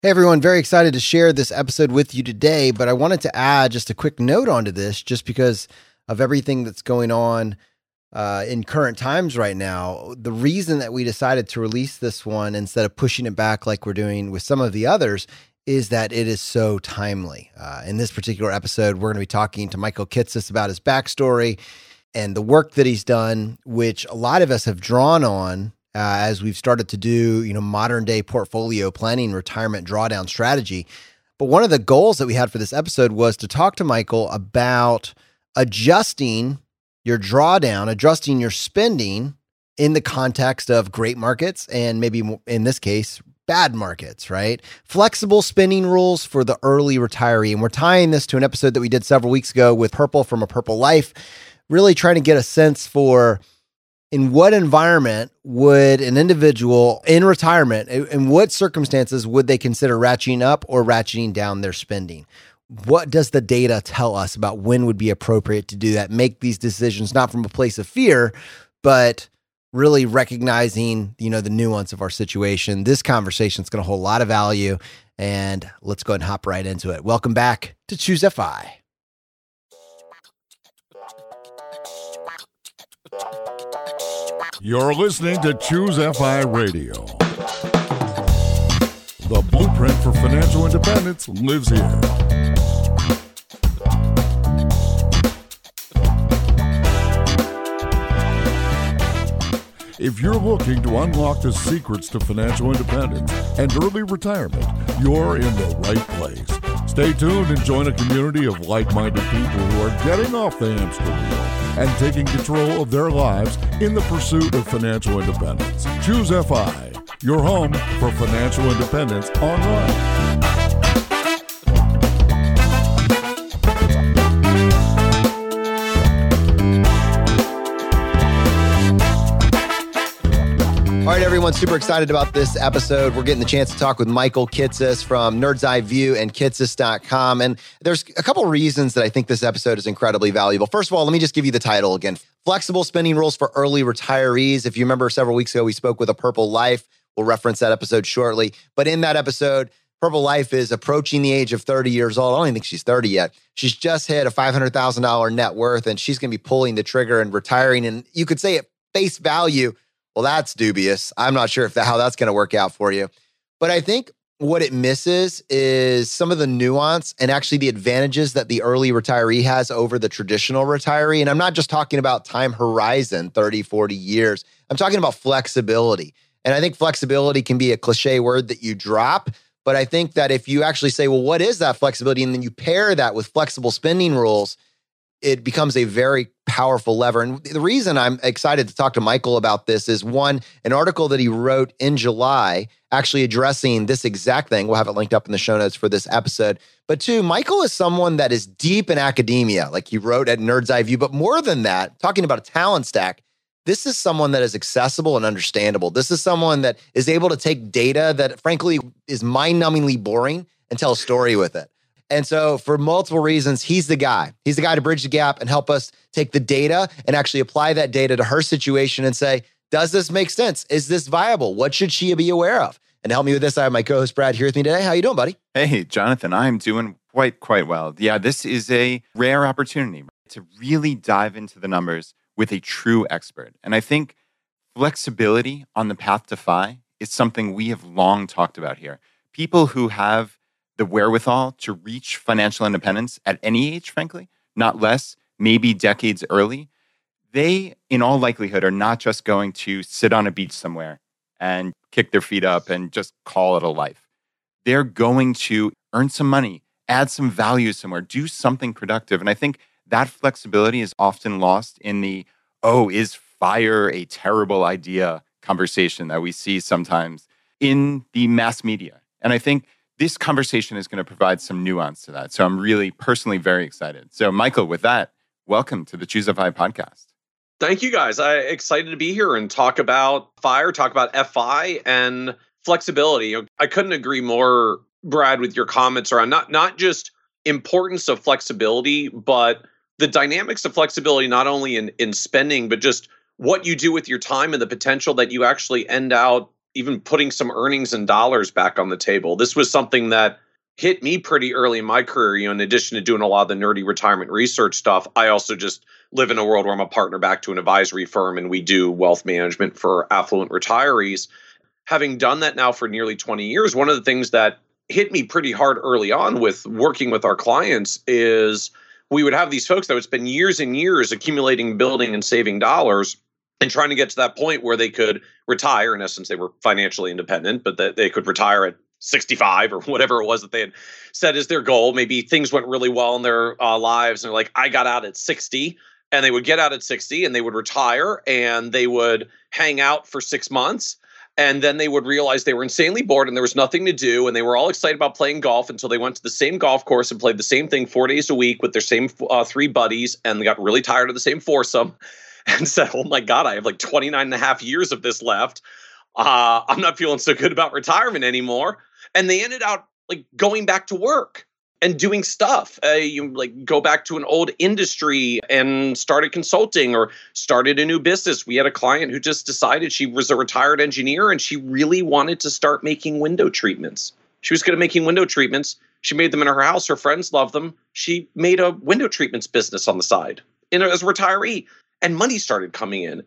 Hey everyone, very excited to share this episode with you today, but I wanted to add just a quick note onto this just because of everything that's going on uh, in current times right now. The reason that we decided to release this one instead of pushing it back like we're doing with some of the others is that it is so timely. Uh, in this particular episode, we're going to be talking to Michael Kitces about his backstory and the work that he's done, which a lot of us have drawn on uh, as we've started to do, you know, modern day portfolio planning, retirement drawdown strategy. But one of the goals that we had for this episode was to talk to Michael about adjusting your drawdown, adjusting your spending in the context of great markets and maybe in this case, bad markets, right? Flexible spending rules for the early retiree. And we're tying this to an episode that we did several weeks ago with Purple from a Purple Life, really trying to get a sense for in what environment would an individual in retirement, in what circumstances would they consider ratcheting up or ratcheting down their spending? What does the data tell us about when would be appropriate to do that? Make these decisions not from a place of fear, but really recognizing, you know, the nuance of our situation. This conversation is going to hold a lot of value and let's go ahead and hop right into it. Welcome back to Choose FI. You're listening to Choose FI Radio. The blueprint for financial independence lives here. If you're looking to unlock the secrets to financial independence and early retirement, you're in the right place. Stay tuned and join a community of like minded people who are getting off the hamster wheel and taking control of their lives in the pursuit of financial independence. Choose FI, your home for financial independence online. Everyone, super excited about this episode. We're getting the chance to talk with Michael Kitces from Nerd's Eye View and Kitces.com. And there's a couple reasons that I think this episode is incredibly valuable. First of all, let me just give you the title again Flexible Spending Rules for Early Retirees. If you remember several weeks ago, we spoke with a Purple Life. We'll reference that episode shortly. But in that episode, Purple Life is approaching the age of 30 years old. I don't even think she's 30 yet. She's just hit a $500,000 net worth and she's going to be pulling the trigger and retiring. And you could say at face value, well, that's dubious. I'm not sure if that, how that's going to work out for you. But I think what it misses is some of the nuance and actually the advantages that the early retiree has over the traditional retiree. And I'm not just talking about time horizon, 30, 40 years. I'm talking about flexibility. And I think flexibility can be a cliche word that you drop. But I think that if you actually say, well, what is that flexibility? And then you pair that with flexible spending rules, it becomes a very powerful lever. And the reason I'm excited to talk to Michael about this is one, an article that he wrote in July actually addressing this exact thing. We'll have it linked up in the show notes for this episode. But two, Michael is someone that is deep in academia, like he wrote at Nerd's Eye View. But more than that, talking about a talent stack, this is someone that is accessible and understandable. This is someone that is able to take data that, frankly, is mind numbingly boring and tell a story with it. And so, for multiple reasons, he's the guy. He's the guy to bridge the gap and help us take the data and actually apply that data to her situation and say, does this make sense? Is this viable? What should she be aware of? And to help me with this, I have my co-host Brad here with me today. How you doing, buddy? Hey, Jonathan, I'm doing quite quite well. Yeah, this is a rare opportunity to really dive into the numbers with a true expert. And I think flexibility on the path to FI is something we have long talked about here. People who have the wherewithal to reach financial independence at any age, frankly, not less, maybe decades early, they, in all likelihood, are not just going to sit on a beach somewhere and kick their feet up and just call it a life. They're going to earn some money, add some value somewhere, do something productive. And I think that flexibility is often lost in the, oh, is fire a terrible idea conversation that we see sometimes in the mass media. And I think this conversation is going to provide some nuance to that. So I'm really personally very excited. So, Michael, with that, welcome to the Choose a FI podcast. Thank you guys. I'm excited to be here and talk about fire, talk about FI and flexibility. I couldn't agree more, Brad, with your comments around not not just importance of flexibility, but the dynamics of flexibility, not only in, in spending, but just what you do with your time and the potential that you actually end out even putting some earnings and dollars back on the table. This was something that hit me pretty early in my career. You know, in addition to doing a lot of the nerdy retirement research stuff, I also just live in a world where I'm a partner back to an advisory firm and we do wealth management for affluent retirees. Having done that now for nearly 20 years, one of the things that hit me pretty hard early on with working with our clients is we would have these folks that would spend years and years accumulating, building, and saving dollars and trying to get to that point where they could retire. In essence, they were financially independent, but that they could retire at 65 or whatever it was that they had set as their goal. Maybe things went really well in their uh, lives and they're like, I got out at 60. And they would get out at 60 and they would retire and they would hang out for six months. And then they would realize they were insanely bored and there was nothing to do. And they were all excited about playing golf until they went to the same golf course and played the same thing four days a week with their same uh, three buddies. And they got really tired of the same foursome and said, Oh my God, I have like 29 and a half years of this left. Uh, I'm not feeling so good about retirement anymore and they ended up like going back to work and doing stuff. Uh, you like go back to an old industry and started consulting or started a new business. We had a client who just decided she was a retired engineer and she really wanted to start making window treatments. She was good at making window treatments. She made them in her house. Her friends loved them. She made a window treatments business on the side in, as a retiree, and money started coming in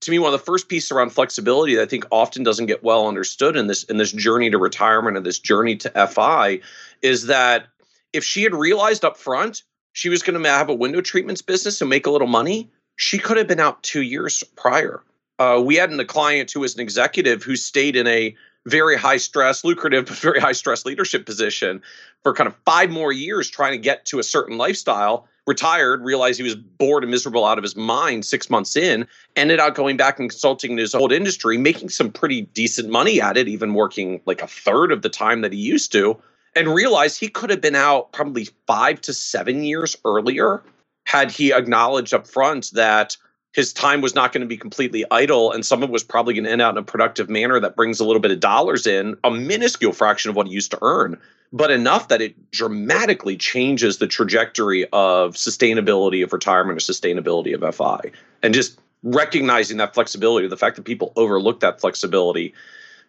to me one of the first pieces around flexibility that I think often doesn't get well understood in this in this journey to retirement and this journey to FI is that if she had realized up front she was going to have a window treatments business and make a little money, she could have been out two years prior. Uh, we had a client who was an executive who stayed in a very high stress, lucrative, but very high stress leadership position for kind of five more years trying to get to a certain lifestyle retired, realized he was bored and miserable out of his mind six months in, ended up going back and consulting in his old industry, making some pretty decent money at it, even working like a third of the time that he used to, and realized he could have been out probably five to seven years earlier had he acknowledged up front that his time was not going to be completely idle and some of it was probably going to end out in a productive manner that brings a little bit of dollars in, a minuscule fraction of what he used to earn but enough that it dramatically changes the trajectory of sustainability of retirement or sustainability of FI. And just recognizing that flexibility, the fact that people overlook that flexibility,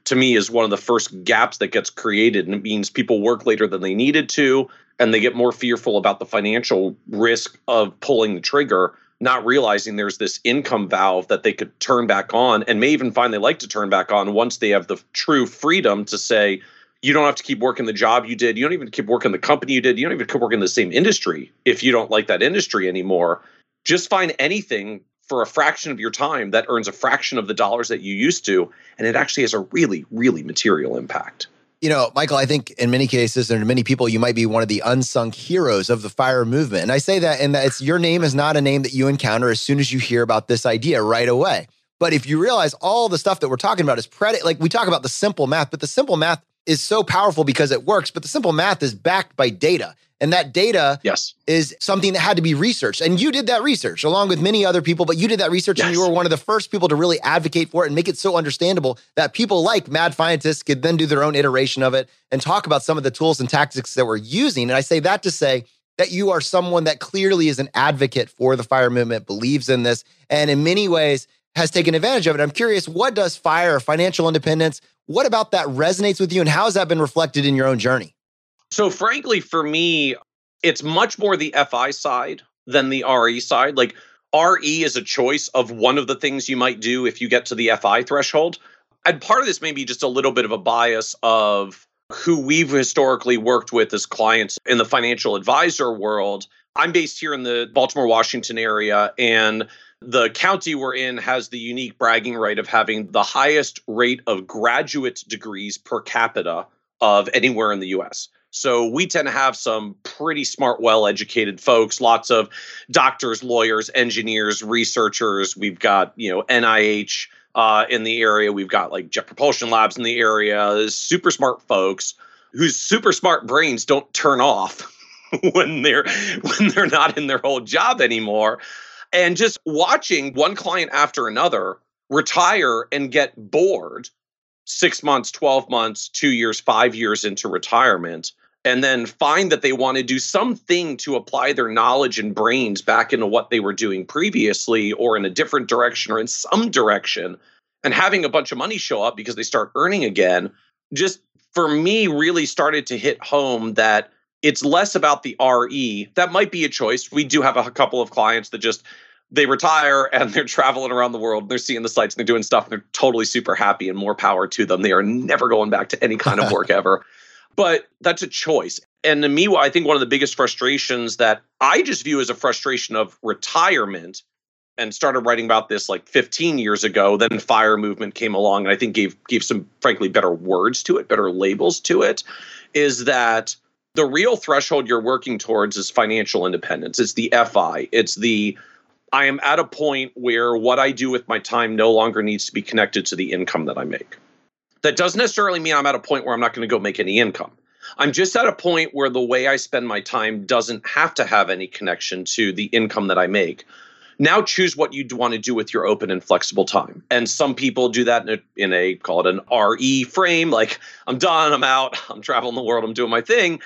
to me is one of the first gaps that gets created. And it means people work later than they needed to, and they get more fearful about the financial risk of pulling the trigger, not realizing there's this income valve that they could turn back on and may even find they like to turn back on once they have the true freedom to say, you don't have to keep working the job you did. You don't even keep working the company you did. You don't even keep working the same industry if you don't like that industry anymore. Just find anything for a fraction of your time that earns a fraction of the dollars that you used to. And it actually has a really, really material impact. You know, Michael, I think in many cases and many people, you might be one of the unsung heroes of the fire movement. And I say that in that it's your name is not a name that you encounter as soon as you hear about this idea right away. But if you realize all the stuff that we're talking about is credit, like we talk about the simple math, but the simple math is so powerful because it works, but the simple math is backed by data. And that data yes. is something that had to be researched. And you did that research along with many other people, but you did that research yes. and you were one of the first people to really advocate for it and make it so understandable that people like mad scientists could then do their own iteration of it and talk about some of the tools and tactics that we're using. And I say that to say that you are someone that clearly is an advocate for the fire movement, believes in this, and in many ways has taken advantage of it. I'm curious, what does fire, financial independence, what about that resonates with you and how has that been reflected in your own journey? So, frankly, for me, it's much more the FI side than the RE side. Like, RE is a choice of one of the things you might do if you get to the FI threshold. And part of this may be just a little bit of a bias of who we've historically worked with as clients in the financial advisor world. I'm based here in the Baltimore, Washington area, and the county we're in has the unique bragging right of having the highest rate of graduate degrees per capita of anywhere in the US. So we tend to have some pretty smart, well educated folks, lots of doctors, lawyers, engineers, researchers. We've got, you know, NIH uh, in the area. We've got like Jet Propulsion Labs in the area. super smart folks whose super smart brains don't turn off when they're when they're not in their whole job anymore and just watching one client after another retire and get bored six months, 12 months, two years, five years into retirement, and then find that they want to do something to apply their knowledge and brains back into what they were doing previously or in a different direction or in some direction. and having a bunch of money show up because they start earning again just for me really started to hit home that it's less about the RE. That might be a choice. We do have a couple of clients that just they retire and they're traveling around the world. They're seeing the sights and they're doing stuff and they're totally super happy and more power to them. They are never going back to any kind of work ever. But that's a choice. And to me, I think one of the biggest frustrations that I just view as a frustration of retirement and started writing about this like 15 years ago. Then fire movement came along and I think gave gave some frankly better words to it, better labels to it, is that the real threshold you're working towards is financial independence. It's the FI. It's the I am at a point where what I do with my time no longer needs to be connected to the income that I make. That doesn't necessarily mean I'm at a point where I'm not going to go make any income. I'm just at a point where the way I spend my time doesn't have to have any connection to the income that I make. Now choose what you want to do with your open and flexible time. And some people do that in a, in a call it an RE frame, like I'm done, I'm out, I'm traveling the world, I'm doing my thing.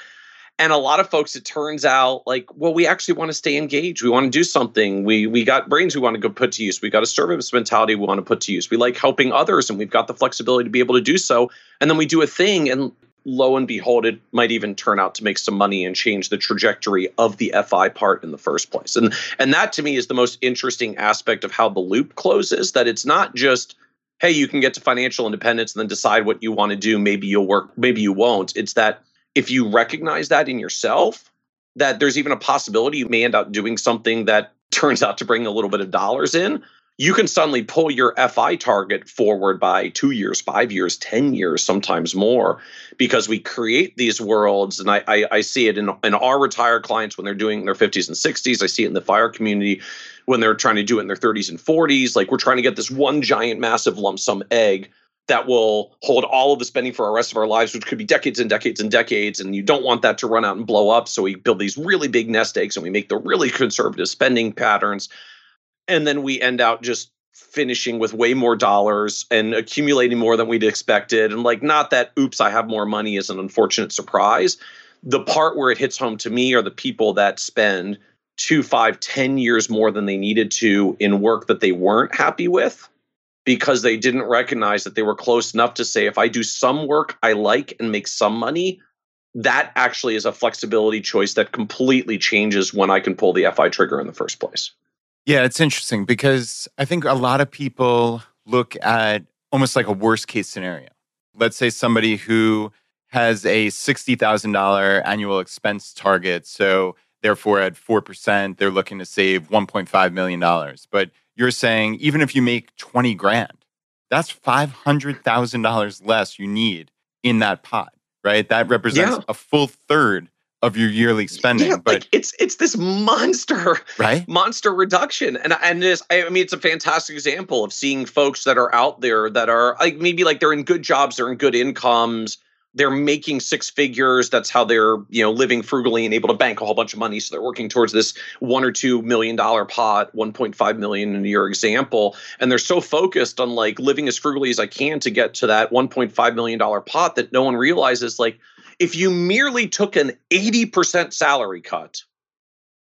And a lot of folks, it turns out like, well, we actually want to stay engaged. We want to do something. We we got brains we want to go put to use. We got a service mentality we want to put to use. We like helping others and we've got the flexibility to be able to do so. And then we do a thing and lo and behold, it might even turn out to make some money and change the trajectory of the FI part in the first place. And and that to me is the most interesting aspect of how the loop closes. That it's not just hey, you can get to financial independence and then decide what you want to do. Maybe you'll work, maybe you won't. It's that if you recognize that in yourself, that there's even a possibility you may end up doing something that turns out to bring a little bit of dollars in you can suddenly pull your FI target forward by two years, five years, 10 years, sometimes more, because we create these worlds. And I, I, I, see it in, in our retired clients when they're doing their 50s and 60s. I see it in the fire community when they're trying to do it in their 30s and 40s. Like we're trying to get this one giant, massive lump sum egg that will hold all of the spending for our rest of our lives, which could be decades and decades and decades. And you don't want that to run out and blow up. So we build these really big nest eggs and we make the really conservative spending patterns and then we end out just finishing with way more dollars and accumulating more than we'd expected and like not that oops i have more money is an unfortunate surprise the part where it hits home to me are the people that spend two five ten years more than they needed to in work that they weren't happy with because they didn't recognize that they were close enough to say if i do some work i like and make some money that actually is a flexibility choice that completely changes when i can pull the fi trigger in the first place yeah, it's interesting because I think a lot of people look at almost like a worst case scenario. Let's say somebody who has a $60,000 annual expense target. So therefore, at 4%, they're looking to save $1.5 million. But you're saying even if you make 20 grand, that's $500,000 less you need in that pot, right? That represents yeah. a full third of your yearly spending. Yeah, but like it's it's this monster, right? Monster reduction, and and this I mean it's a fantastic example of seeing folks that are out there that are like maybe like they're in good jobs, they're in good incomes, they're making six figures. That's how they're you know living frugally and able to bank a whole bunch of money. So they're working towards this one or two million dollar pot, one point five million in your example, and they're so focused on like living as frugally as I can to get to that one point five million dollar pot that no one realizes like if you merely took an 80% salary cut,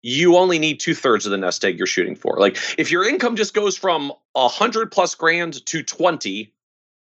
you only need two thirds of the nest egg you're shooting for. Like if your income just goes from a hundred plus grand to 20,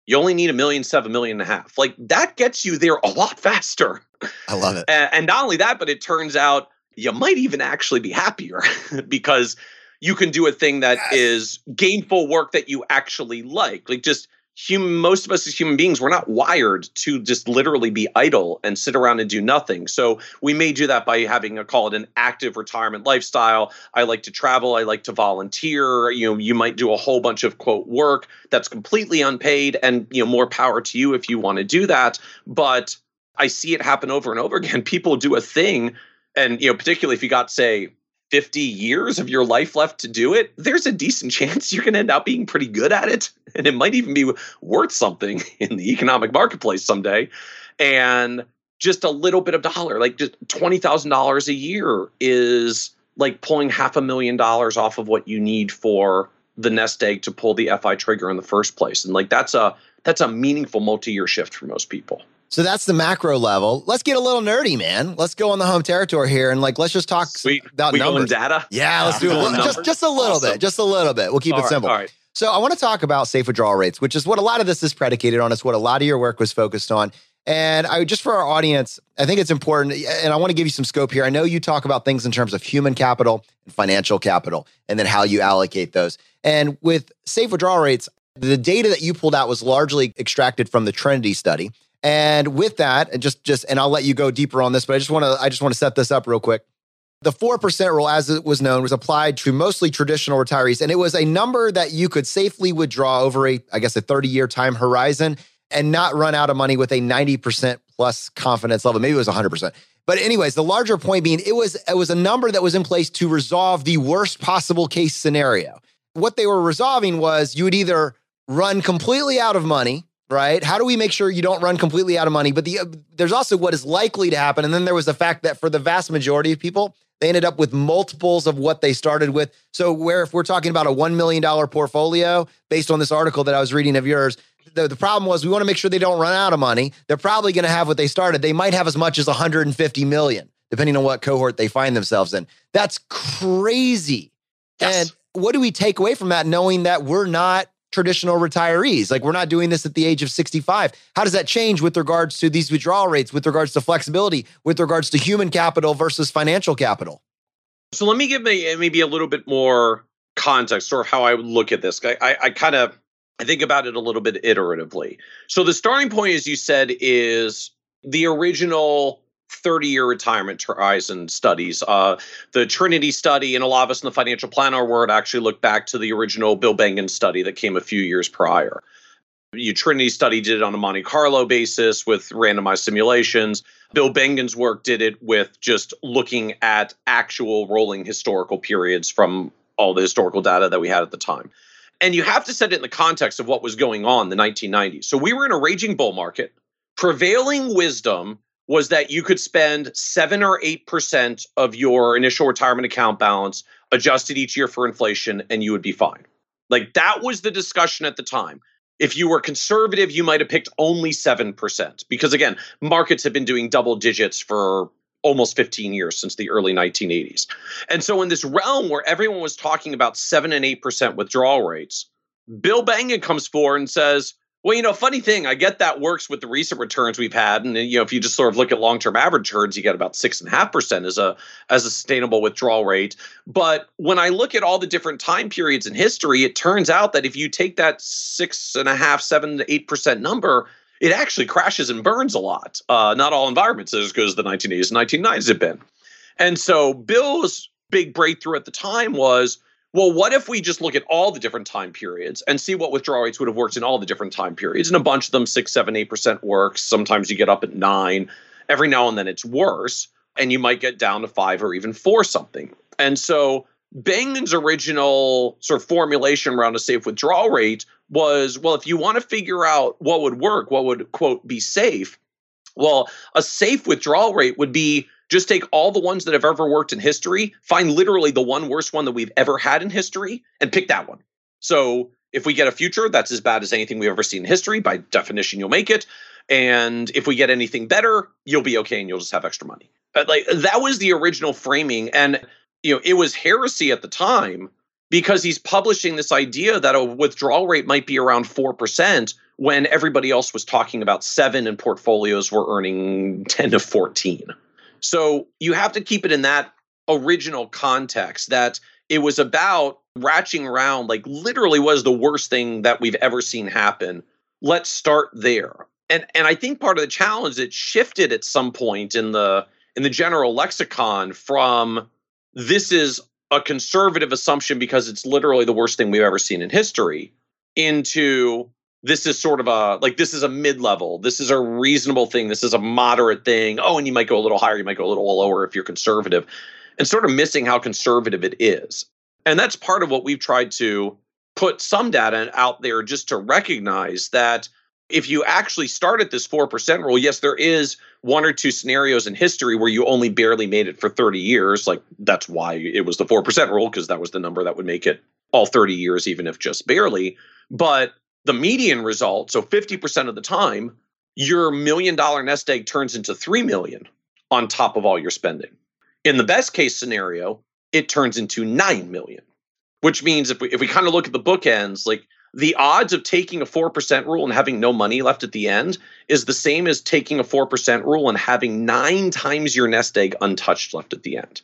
you only need a million, seven million and a half. Like that gets you there a lot faster. I love it. And, and not only that, but it turns out you might even actually be happier because you can do a thing that yes. is gainful work that you actually like. Like just human most of us as human beings we're not wired to just literally be idle and sit around and do nothing. So we may do that by having a call it an active retirement lifestyle. I like to travel i like to volunteer you know you might do a whole bunch of quote work that's completely unpaid and you know more power to you if you want to do that. But i see it happen over and over again. People do a thing and you know particularly if you got say 50 years of your life left to do it, there's a decent chance you're going to end up being pretty good at it. And it might even be worth something in the economic marketplace someday. And just a little bit of dollar, like just $20,000 a year is like pulling half a million dollars off of what you need for the nest egg to pull the FI trigger in the first place. And like that's a that's a meaningful multi-year shift for most people. So that's the macro level. Let's get a little nerdy, man. Let's go on the home territory here and like let's just talk Sweet. about we numbers. data. Yeah, let's do it. Just just a little awesome. bit. Just a little bit. We'll keep all it simple. Right, all right. So I want to talk about safe withdrawal rates, which is what a lot of this is predicated on. It's what a lot of your work was focused on. And I just for our audience, I think it's important, and I want to give you some scope here. I know you talk about things in terms of human capital and financial capital, and then how you allocate those. And with safe withdrawal rates, the data that you pulled out was largely extracted from the Trinity study. And with that, and just just and I'll let you go deeper on this, but I just want to I just want to set this up real quick. The 4% rule, as it was known, was applied to mostly traditional retirees. And it was a number that you could safely withdraw over a, I guess, a 30 year time horizon and not run out of money with a 90% plus confidence level. Maybe it was 100%. But anyways, the larger point being it was it was a number that was in place to resolve the worst possible case scenario. What they were resolving was you would either run completely out of money, right? How do we make sure you don't run completely out of money? But the uh, there's also what is likely to happen and then there was the fact that for the vast majority of people, they ended up with multiples of what they started with. So where if we're talking about a 1 million dollar portfolio based on this article that I was reading of yours, the, the problem was we want to make sure they don't run out of money. They're probably going to have what they started. They might have as much as 150 million, depending on what cohort they find themselves in. That's crazy. Yes. And what do we take away from that, knowing that we're not traditional retirees? Like we're not doing this at the age of 65. How does that change with regards to these withdrawal rates, with regards to flexibility, with regards to human capital versus financial capital? So let me give maybe a little bit more context or how I would look at this. I, I, I kind of I think about it a little bit iteratively. So the starting point, as you said, is the original 30 year retirement horizon studies. Uh, the Trinity study, and a lot of us in the financial planner world actually look back to the original Bill Bengen study that came a few years prior. You Trinity study did it on a Monte Carlo basis with randomized simulations. Bill Bengen's work did it with just looking at actual rolling historical periods from all the historical data that we had at the time. And you have to set it in the context of what was going on in the 1990s. So we were in a raging bull market. Prevailing wisdom was that you could spend seven or eight percent of your initial retirement account balance adjusted each year for inflation, and you would be fine. Like that was the discussion at the time. If you were conservative, you might have picked only 7%. Because again, markets have been doing double digits for almost 15 years since the early 1980s. And so, in this realm where everyone was talking about 7 and 8% withdrawal rates, Bill Bengen comes forward and says, well, you know, funny thing, I get that works with the recent returns we've had, and you know, if you just sort of look at long-term average returns, you get about six and a half percent as a as a sustainable withdrawal rate. But when I look at all the different time periods in history, it turns out that if you take that six and a half, seven to eight percent number, it actually crashes and burns a lot. Uh, not all environments as good as the 1980s and 1990s have been. And so Bill's big breakthrough at the time was well, what if we just look at all the different time periods and see what withdrawal rates would have worked in all the different time periods? And a bunch of them, six, seven, eight percent works. Sometimes you get up at nine. Every now and then it's worse, and you might get down to five or even four something. And so Bengen's original sort of formulation around a safe withdrawal rate was well, if you want to figure out what would work, what would quote be safe, well, a safe withdrawal rate would be just take all the ones that have ever worked in history, find literally the one worst one that we've ever had in history, and pick that one. So if we get a future that's as bad as anything we've ever seen in history, by definition, you'll make it. And if we get anything better, you'll be okay and you'll just have extra money. But like that was the original framing. And you know, it was heresy at the time because he's publishing this idea that a withdrawal rate might be around 4% when everybody else was talking about 7 and portfolios were earning 10 to 14. So you have to keep it in that original context that it was about ratcheting around like literally was the worst thing that we've ever seen happen. Let's start there. And and I think part of the challenge it shifted at some point in the in the general lexicon from this is a conservative assumption because it's literally the worst thing we've ever seen in history into this is sort of a like this is a mid-level. This is a reasonable thing. This is a moderate thing. Oh and you might go a little higher. You might go a little lower if you're conservative. And sort of missing how conservative it is. And that's part of what we've tried to put some data out there just to recognize that if you actually start at this 4% rule yes there is one or two scenarios in history where you only barely made it for 30 years. Like that's why it was the 4% rule because that was the number that would make it all 30 years even if just barely. But the median result, so 50% of the time, your million dollar nest egg turns into 3 million on top of all your spending. In the best case scenario, it turns into 9 million. which means if we if we kind of look at the bookends, like the odds of taking a 4% rule and having no money left at the end is the same as taking a 4% rule and having nine times your nest egg untouched left at the end.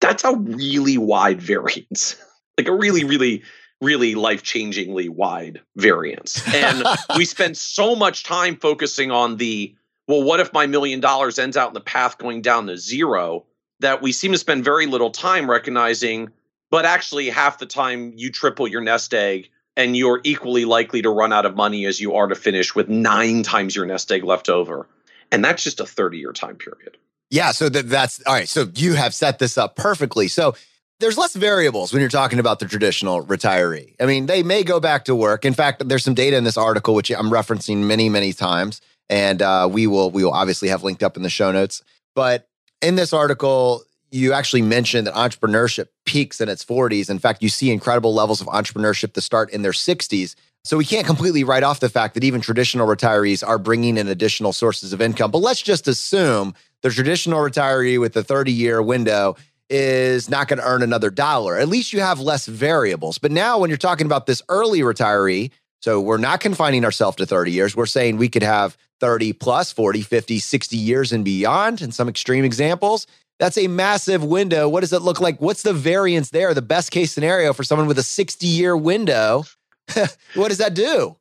That's a really wide variance. like a really, really, really life changingly wide variance. And we spend so much time focusing on the, well, what if my million dollars ends out in the path going down to zero? That we seem to spend very little time recognizing, but actually, half the time you triple your nest egg and you're equally likely to run out of money as you are to finish with nine times your nest egg left over. And that's just a 30 year time period. Yeah. So that, that's all right. So you have set this up perfectly. So there's less variables when you're talking about the traditional retiree. I mean, they may go back to work. In fact, there's some data in this article, which I'm referencing many, many times. And uh, we will we will obviously have linked up in the show notes. But in this article, you actually mentioned that entrepreneurship peaks in its 40s. In fact, you see incredible levels of entrepreneurship to start in their 60s. So we can't completely write off the fact that even traditional retirees are bringing in additional sources of income. But let's just assume the traditional retiree with the 30 year window is not going to earn another dollar. At least you have less variables. But now, when you're talking about this early retiree, so we're not confining ourselves to 30 years, we're saying we could have 30 plus, 40, 50, 60 years and beyond in some extreme examples. That's a massive window. What does it look like? What's the variance there? The best case scenario for someone with a 60 year window. what does that do?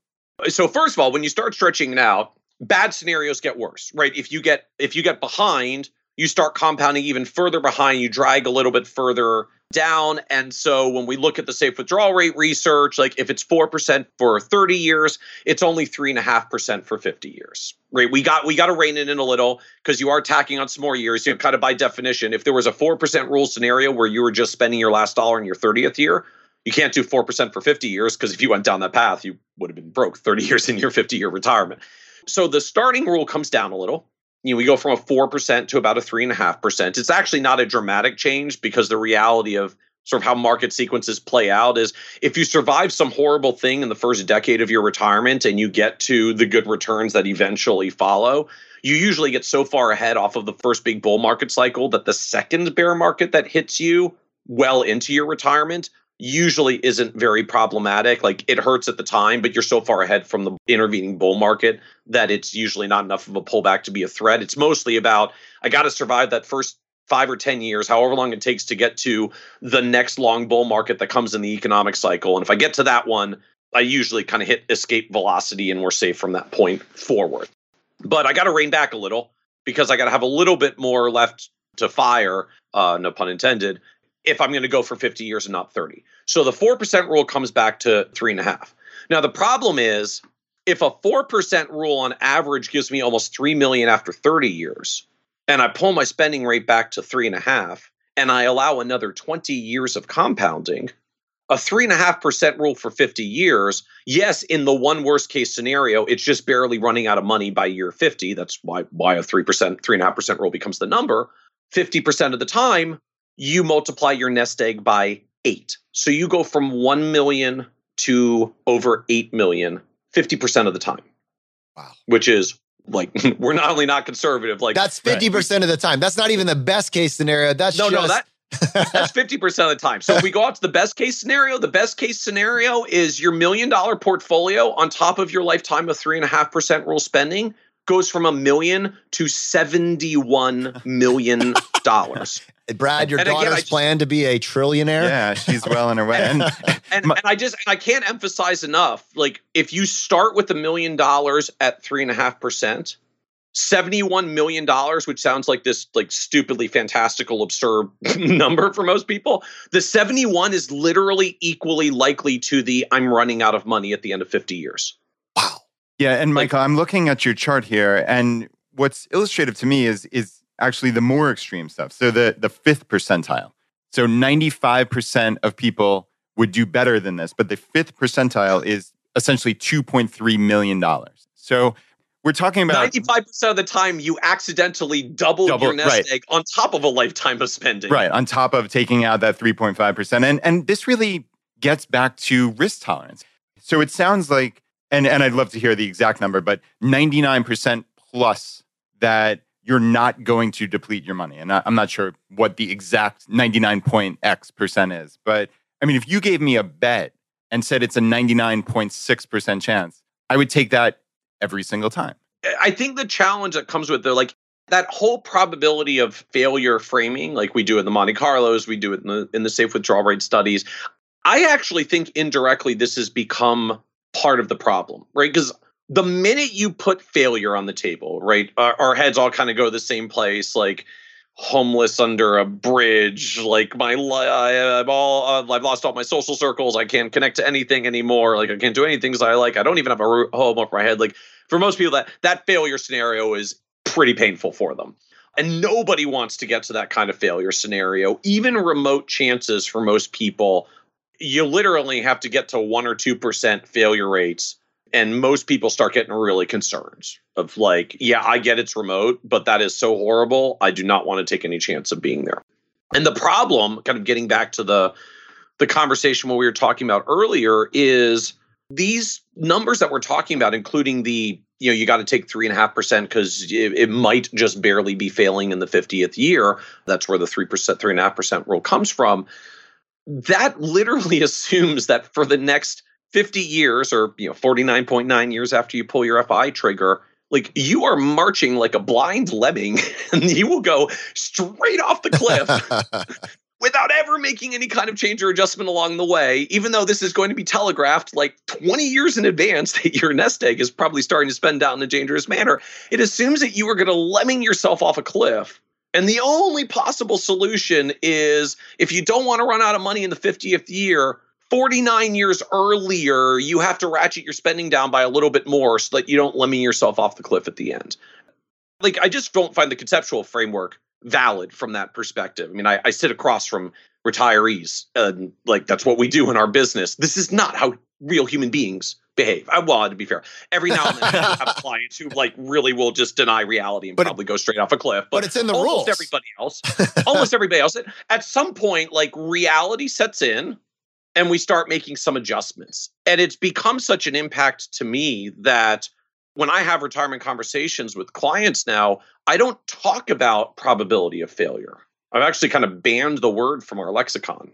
So first of all, when you start stretching it out, bad scenarios get worse, right? If you get if you get behind, you start compounding even further behind, you drag a little bit further down. And so when we look at the safe withdrawal rate research, like if it's 4% for 30 years, it's only 3.5% for 50 years. Right. We got we got to rein it in a little because you are tacking on some more years. You know, kind of by definition, if there was a 4% rule scenario where you were just spending your last dollar in your 30th year, you can't do 4% for 50 years because if you went down that path, you would have been broke 30 years in your 50 year retirement. So the starting rule comes down a little you know, we go from a 4% to about a 3.5%. It's actually not a dramatic change because the reality of sort of how market sequences play out is if you survive some horrible thing in the first decade of your retirement and you get to the good returns that eventually follow, you usually get so far ahead off of the first big bull market cycle that the second bear market that hits you well into your retirement usually isn't very problematic. Like it hurts at the time, but you're so far ahead from the intervening bull market that it's usually not enough of a pullback to be a threat. It's mostly about I got to survive that first five or 10 years, however long it takes to get to the next long bull market that comes in the economic cycle. And if I get to that one, I usually kind of hit escape velocity and we're safe from that point forward. But I got to rein back a little because I got to have a little bit more left to fire, uh, no pun intended, if I'm going to go for 50 years and not 30. So the 4% rule comes back to three and a half. Now, the problem is if a 4% rule on average gives me almost 3 million after 30 years, and I pull my spending rate back to three and a half, and I allow another 20 years of compounding, a three and a half percent rule for 50 years, yes, in the one worst case scenario, it's just barely running out of money by year 50. That's why why a three percent, three and a half percent rule becomes the number. 50% of the time, you multiply your nest egg by eight. So you go from 1 million to over 8 million 50% of the time. Wow. Which is like we're not only not conservative, like that's 50% right. of the time. That's not even the best case scenario. That's no, just... no, that that's 50% of the time. So if we go out to the best case scenario, the best case scenario is your million dollar portfolio on top of your lifetime of three and a half percent rule spending goes from a million to 71 million dollars. Brad, your and daughter's again, just, plan to be a trillionaire. Yeah, she's well on her way. And, and, and, I just I can't emphasize enough. Like, if you start with a million dollars at three and a half percent, seventy-one million dollars, which sounds like this like stupidly fantastical, absurd number for most people, the seventy-one is literally equally likely to the I'm running out of money at the end of fifty years. Wow. Yeah, and Michael, like, I'm looking at your chart here, and what's illustrative to me is is actually the more extreme stuff. So the the fifth percentile. So 95% of people would do better than this, but the fifth percentile is essentially 2.3 million dollars. So we're talking about 95% of the time you accidentally double, double your nest right. egg on top of a lifetime of spending. Right, on top of taking out that 3.5%. And and this really gets back to risk tolerance. So it sounds like and and I'd love to hear the exact number, but 99% plus that you're not going to deplete your money. And I'm not sure what the exact 99. x percent is, but I mean, if you gave me a bet and said it's a 99.6% chance, I would take that every single time. I think the challenge that comes with the like that whole probability of failure framing, like we do in the Monte Carlos, we do it in the in the safe withdrawal rate studies. I actually think indirectly this has become part of the problem, right? Because the minute you put failure on the table, right, our, our heads all kind of go the same place, like homeless under a bridge like my I, i've all uh, i've lost all my social circles i can't connect to anything anymore like i can't do anything i like i don't even have a home over my head like for most people that that failure scenario is pretty painful for them. And nobody wants to get to that kind of failure scenario. Even remote chances for most people you literally have to get to 1 or 2% failure rates and most people start getting really concerned of like yeah i get it's remote but that is so horrible. I do not want to take any chance of being there. And the problem kind of getting back to the the conversation what we were talking about earlier is these numbers that we're talking about including the you know you got to take three and a half percent because it, it, might just barely be failing in the 50th year. That's where the three percent three and a half percent rule comes from. That literally assumes that for the next 50 years or you know 49.9 years after you pull your FI trigger, like you are marching like a blind lemming and you will go straight off the cliff without ever making any kind of change or adjustment along the way, even though this is going to be telegraphed like 20 years in advance that your nest egg is probably starting to spend down in a dangerous manner. It assumes that you are going to lemming yourself off a cliff. And the only possible solution is if you don't want to run out of money in the 50th year, 49 years earlier, you have to ratchet your spending down by a little bit more so that you don't lemon yourself off the cliff at the end. Like, I just don't find the conceptual framework valid from that perspective. I mean, I, I sit across from retirees, and like, that's what we do in our business. This is not how real human beings behave. I well, to be fair, every now and then I have clients who like really will just deny reality and but probably go straight off a cliff. But, but it's in the almost rules. Everybody else, almost everybody else, at some point, like reality sets in, and we start making some adjustments. And it's become such an impact to me that when I have retirement conversations with clients now, I don't talk about probability of failure. I've actually kind of banned the word from our lexicon.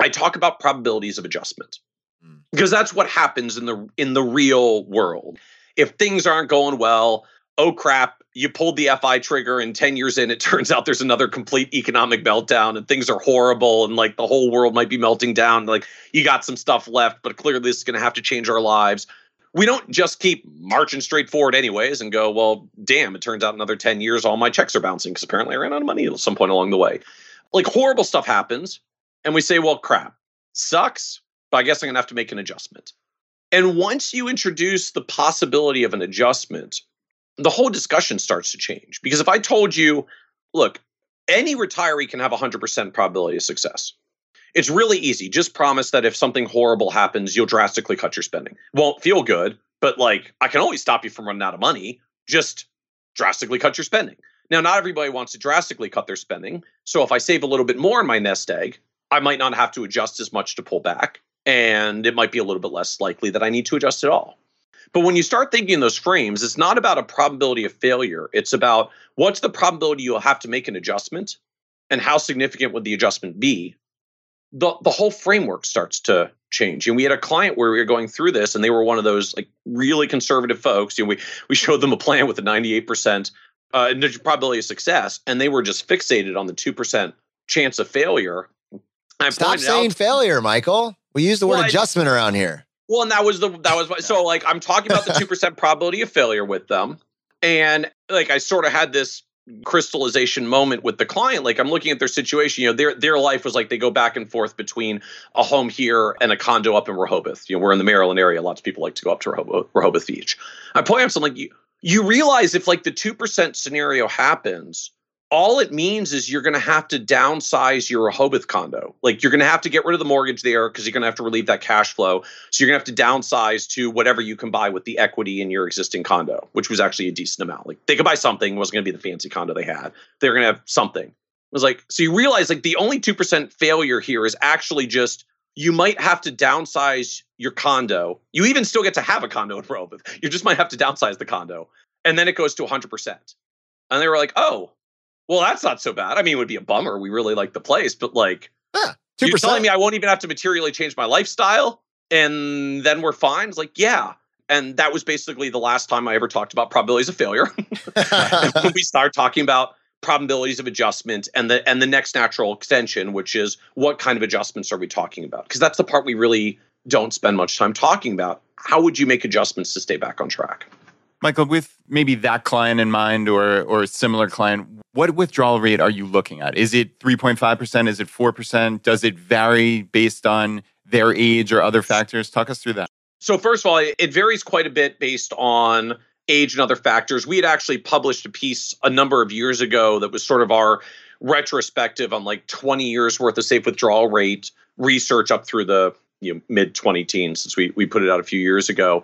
I talk about probabilities of adjustment mm. because that's what happens in the in the real world. If things aren't going well, oh crap, you pulled the FI trigger and 10 years in, it turns out there's another complete economic meltdown and things are horrible and like the whole world might be melting down. Like you got some stuff left, but clearly this is going to have to change our lives. We don't just keep marching straight forward anyways and go, well, damn, it turns out another 10 years, all my checks are bouncing because apparently I ran out of money at some point along the way. Like horrible stuff happens. And we say, well, crap, sucks, but I guess I'm going to have to make an adjustment. And once you introduce the possibility of an adjustment, the whole discussion starts to change. Because if I told you, look, any retiree can have 100% probability of success. It's really easy. Just promise that if something horrible happens, you'll drastically cut your spending. Won't feel good, but like I can always stop you from running out of money. Just drastically cut your spending. Now, not everybody wants to drastically cut their spending. So if I save a little bit more in my nest egg, I might not have to adjust as much to pull back. And it might be a little bit less likely that I need to adjust at all. But when you start thinking in those frames, it's not about a probability of failure. It's about what's the probability you'll have to make an adjustment and how significant would the adjustment be. The, the whole framework starts to change. And we had a client where we were going through this, and they were one of those like really conservative folks. You know, we we showed them a plan with a 98% uh, probability of success, and they were just fixated on the two percent chance of failure. I Stop saying out, failure, Michael. We use the word well, adjustment I, around here. Well, and that was the that was my, so like I'm talking about the two percent probability of failure with them, and like I sort of had this crystallization moment with the client. Like i'm looking at their situation you know their their life was like they go back and forth between a home here and a condo up in rehoboth. You know we're in the maryland area. Lots of people like to go up to rehoboth, rehoboth beach. I point out something like you you realize if like the 2% scenario happens all it means is you're going to have to downsize your Rehoboth condo. Like you're going to have to get rid of the mortgage there because you're going to have to relieve that cash flow. So you're going to have to downsize to whatever you can buy with the equity in your existing condo, which was actually a decent amount. Like they could buy something, it wasn't going to be the fancy condo they had. They're going to have something. It was like, so you realize like the only 2% failure here is actually just you might have to downsize your condo. You even still get to have a condo in Rehoboth. You just might have to downsize the condo. And then it goes to 100%. And they were like, oh, well, that's not so bad. I mean, it would be a bummer. We really like the place, but like, huh. 2%. You're telling me I won't even have to materially change my lifestyle and then we're fine? It's like, yeah. And that was basically the last time I ever talked about probabilities of failure. when we start talking about probabilities of adjustment and the and the next natural extension, which is what kind of adjustments are we talking about? Because that's the part we really don't spend much time talking about. How would you make adjustments to stay back on track? Michael, with maybe that client in mind or or a similar client, what withdrawal rate are you looking at? Is it 3.5%? Is it 4%? Does it vary based on their age or other factors? Talk us through that. So, first of all, it varies quite a bit based on age and other factors. We had actually published a piece a number of years ago that was sort of our retrospective on like 20 years worth of safe withdrawal rate research up through the you know, mid 20 teens since we, we put it out a few years ago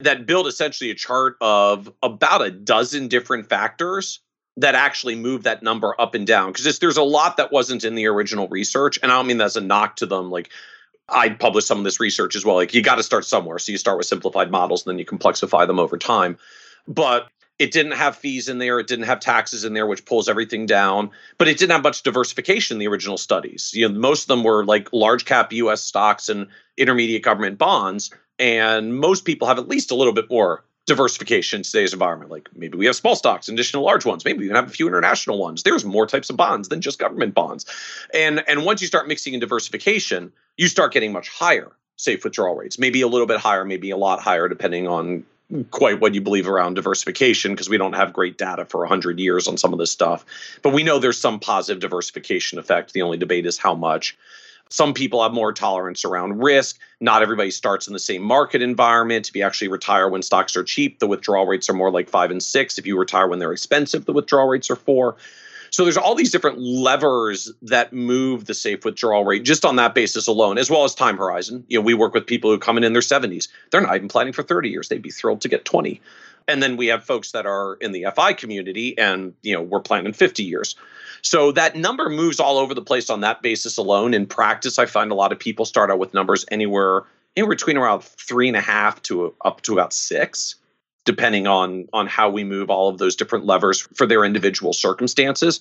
that built essentially a chart of about a dozen different factors that actually move that number up and down. Because there's a lot that wasn't in the original research and i don't mean that's a knock to them like i published some of this research as well like you got to start somewhere. So you start with simplified models and then you complexify them over time. But it didn't have fees in there it didn't have taxes in there which pulls everything down but it didn't have much diversification in the original studies. You know most of them were like large cap us stocks and intermediate government bonds and most people have at least a little bit more diversification in today's environment. Like maybe we have small stocks, additional large ones. Maybe we can have a few international ones. There's more types of bonds than just government bonds. And and once you start mixing in diversification, you start getting much higher safe withdrawal rates. Maybe a little bit higher, maybe a lot higher, depending on quite what you believe around diversification because we don't have great data for 100 years on some of this stuff but we know there's some positive diversification effect the only debate is how much some people have more tolerance around risk. Not everybody starts in the same market environment. If you actually retire when stocks are cheap, the withdrawal rates are more like five and six. If you retire when they're expensive, the withdrawal rates are four. So there's all these different levers that move the safe withdrawal rate just on that basis alone, as well as time horizon. You know, we work with people who come in in their 70s. They're not even planning for 30 years. They'd be thrilled to get 20. And then we have folks that are in the FI community and, you know, we're planning 50 years. So that number moves all over the place on that basis alone. In practice, I find a lot of people start out with numbers anywhere in between around three and a half to up to about six, depending on on how we move all of those different levers for their individual circumstances.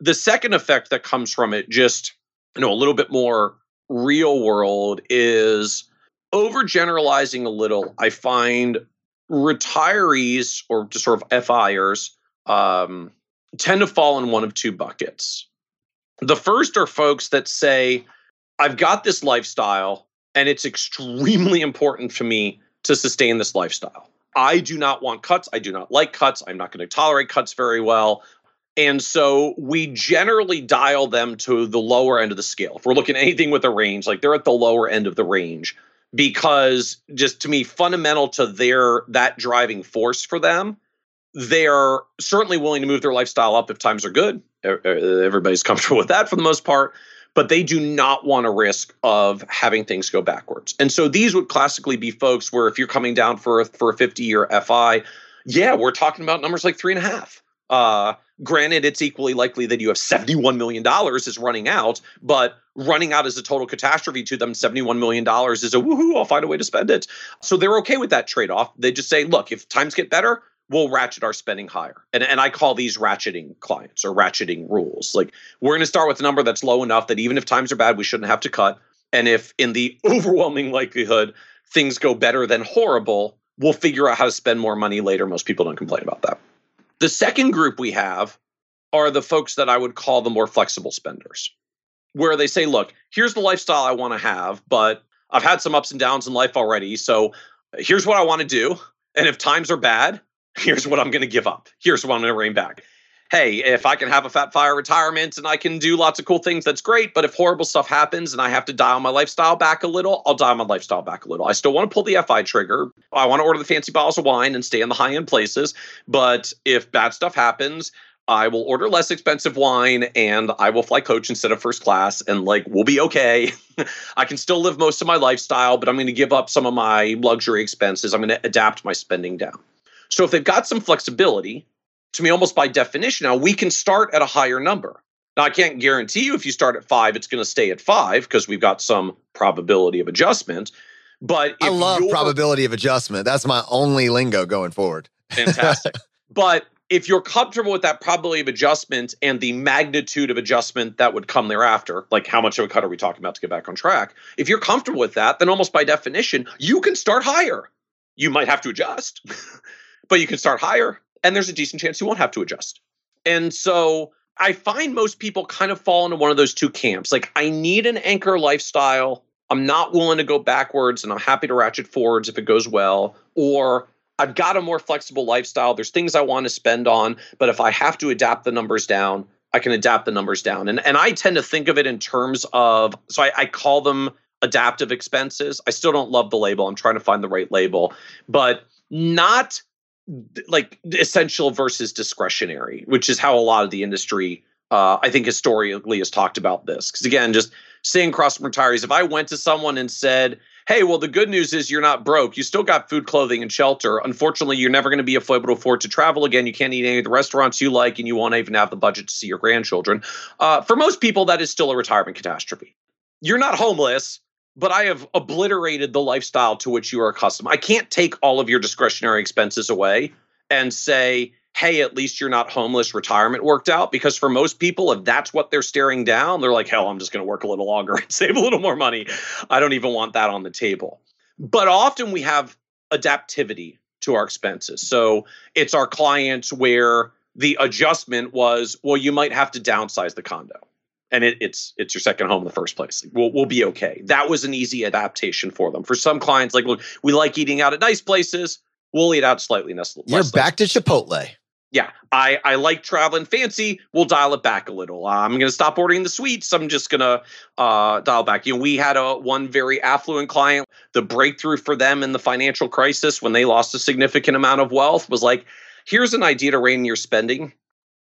The second effect that comes from it, just you know, a little bit more real world, is overgeneralizing a little. I find retirees or just sort of FIers um, tend to fall in one of two buckets. The first are folks that say, I've got this lifestyle and it's extremely important for me to sustain this lifestyle. I do not want cuts. I do not like cuts. I'm not going to tolerate cuts very well. And so we generally dial them to the lower end of the scale. If we're looking at anything with a range, like they're at the lower end of the range because just to me fundamental to their that driving force for them they're certainly willing to move their lifestyle up if times are good. Everybody's comfortable with that for the most part, but they do not want a risk of having things go backwards. And so these would classically be folks where if you're coming down for a, for a 50 year FI, yeah, we're talking about numbers like three and a half. Uh, granted, it's equally likely that you have $71 million is running out, but running out as a total catastrophe to them, $71 million is a woohoo, I'll find a way to spend it. So they're okay with that trade off. They just say, look, if times get better, we'll ratchet our spending higher. And, and I call these ratcheting clients or ratcheting rules. Like we're going to start with a number that's low enough that even if times are bad, we shouldn't have to cut. And if in the overwhelming likelihood things go better than horrible, we'll figure out how to spend more money later. Most people don't complain about that. The second group we have are the folks that I would call the more flexible spenders, where they say, look, here's the lifestyle I want to have, but I've had some ups and downs in life already. So here's what I want to do. And if times are bad, here's what I'm going to give up. Here's what I'm going to rein back. Hey, if I can have a fat fire retirement and I can do lots of cool things, that's great. But if horrible stuff happens and I have to dial my lifestyle back a little, I'll dial my lifestyle back a little. I still want to pull the FI trigger. I want to order the fancy bottles of wine and stay in the high end places. But if bad stuff happens, I will order less expensive wine and I will fly coach instead of first class and like we'll be okay. I can still live most of my lifestyle, but I'm going to give up some of my luxury expenses. I'm going to adapt my spending down. So if they've got some flexibility, to me, almost by definition, now we can start at a higher number. Now, I can't guarantee you if you start at five, it's going to stay at five because we've got some probability of adjustment. But I love probability of adjustment. That's my only lingo going forward. fantastic. but if you're comfortable with that probability of adjustment and the magnitude of adjustment that would come thereafter, like how much of a cut are we talking about to get back on track? If you're comfortable with that, then almost by definition, you can start higher. You might have to adjust, but you can start higher, and there's a decent chance you won't have to adjust. And so I find most people kind of fall into one of those two camps. Like, I need an anchor lifestyle. I'm not willing to go backwards, and I'm happy to ratchet forwards if it goes well. Or I've got a more flexible lifestyle. There's things I want to spend on, but if I have to adapt the numbers down, I can adapt the numbers down. And and I tend to think of it in terms of so I, I call them adaptive expenses. I still don't love the label. I'm trying to find the right label, but not like essential versus discretionary, which is how a lot of the industry, uh, I think, historically has talked about this. Because again, just saying cross retirees, if I went to someone and said, hey, well, the good news is you're not broke. You still got food, clothing, and shelter. Unfortunately, you're never going to be able to afford to travel again. You can't eat any of the restaurants you like, and you won't even have the budget to see your grandchildren. Uh, for most people, that is still a retirement catastrophe. You're not homeless, but I have obliterated the lifestyle to which you are accustomed. I can't take all of your discretionary expenses away and say, hey, at least you're not homeless, retirement worked out. Because for most people, if that's what they're staring down, they're like, hell, I'm just going to work a little longer and save a little more money. I don't even want that on the table. But often we have adaptivity to our expenses. So it's our clients where the adjustment was, well, you might have to downsize the condo. And it, it's it's your second home in the first place. We'll we'll be okay. That was an easy adaptation for them. For some clients, like look, we like eating out at nice places. We'll eat out slightly less. You're back to Chipotle yeah, I, I like traveling fancy. We'll dial it back a little. Uh, I'm going to stop ordering the sweets. I'm just going to uh, dial back. You know, we had a one very affluent client. The breakthrough for them in the financial crisis when they lost a significant amount of wealth was like, here's an idea to rein your spending.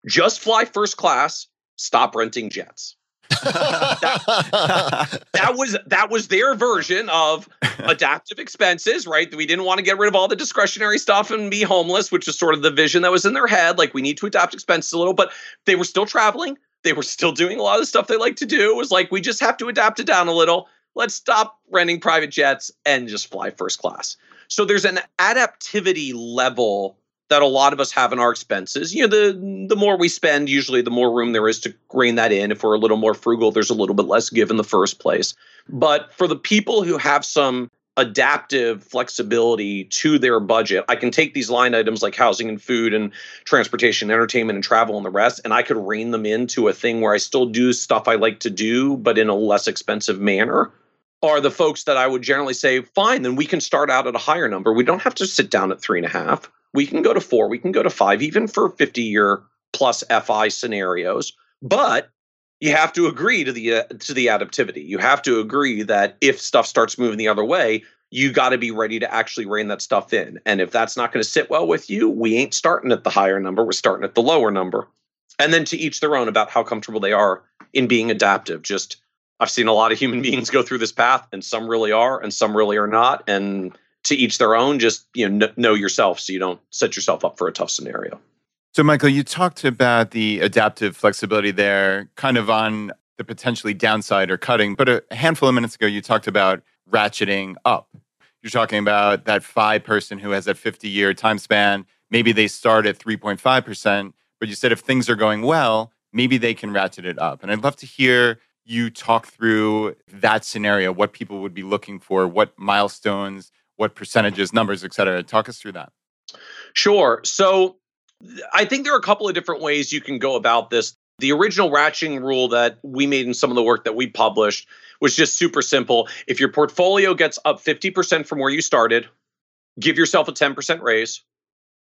Just fly first class. Stop renting jets that, that, was that was their version of adaptive expenses, right? We didn't want to get rid of all the discretionary stuff and be homeless, which is sort of the vision that was in their head. Like we need to adapt expenses a little, but they were still traveling. They were still doing a lot of the stuff they like to do. It was like we just have to adapt it down a little. Let's stop renting private jets and just fly first class. So there's an adaptivity level that a lot of us have in our expenses. You know, the the more we spend, usually the more room there is to rein that in. If we're a little more frugal, there's a little bit less give in the first place. But for the people who have some adaptive flexibility to their budget, I can take these line items like housing and food and transportation, entertainment and travel and the rest, and I could rein them into a thing where I still do stuff I like to do, but in a less expensive manner. Are the folks that I would generally say, fine, then we can start out at a higher number. We don't have to sit down at three and a half we can go to four, we can go to five, even for 50 year plus FI scenarios. But you have to agree to the uh, to the adaptivity. You have to agree that if stuff starts moving the other way, you got to be ready to actually rein that stuff in. And if that's not going to sit well with you, we ain't starting at the higher number. We're starting at the lower number. And then to each their own about how comfortable they are in being adaptive. Just I've seen a lot of human beings go through this path, and some really are, and some really are not. And to each their own. Just you know, know yourself so you don't set yourself up for a tough scenario. So, Michael, you talked about the adaptive flexibility there, kind of on the potentially downside or cutting. But a handful of minutes ago, you talked about ratcheting up. You're talking about that five person who has that 50 year time span. Maybe they start at 3.5%, but you said if things are going well, maybe they can ratchet it up. And I'd love to hear you talk through that scenario, what people would be looking for, what milestones what percentages, numbers, et cetera. Talk us through that. Sure. So I think there are a couple of different ways you can go about this. The original ratcheting rule that we made in some of the work that we published was just super simple. If your portfolio gets up 50% from where you started, give yourself a 10% raise,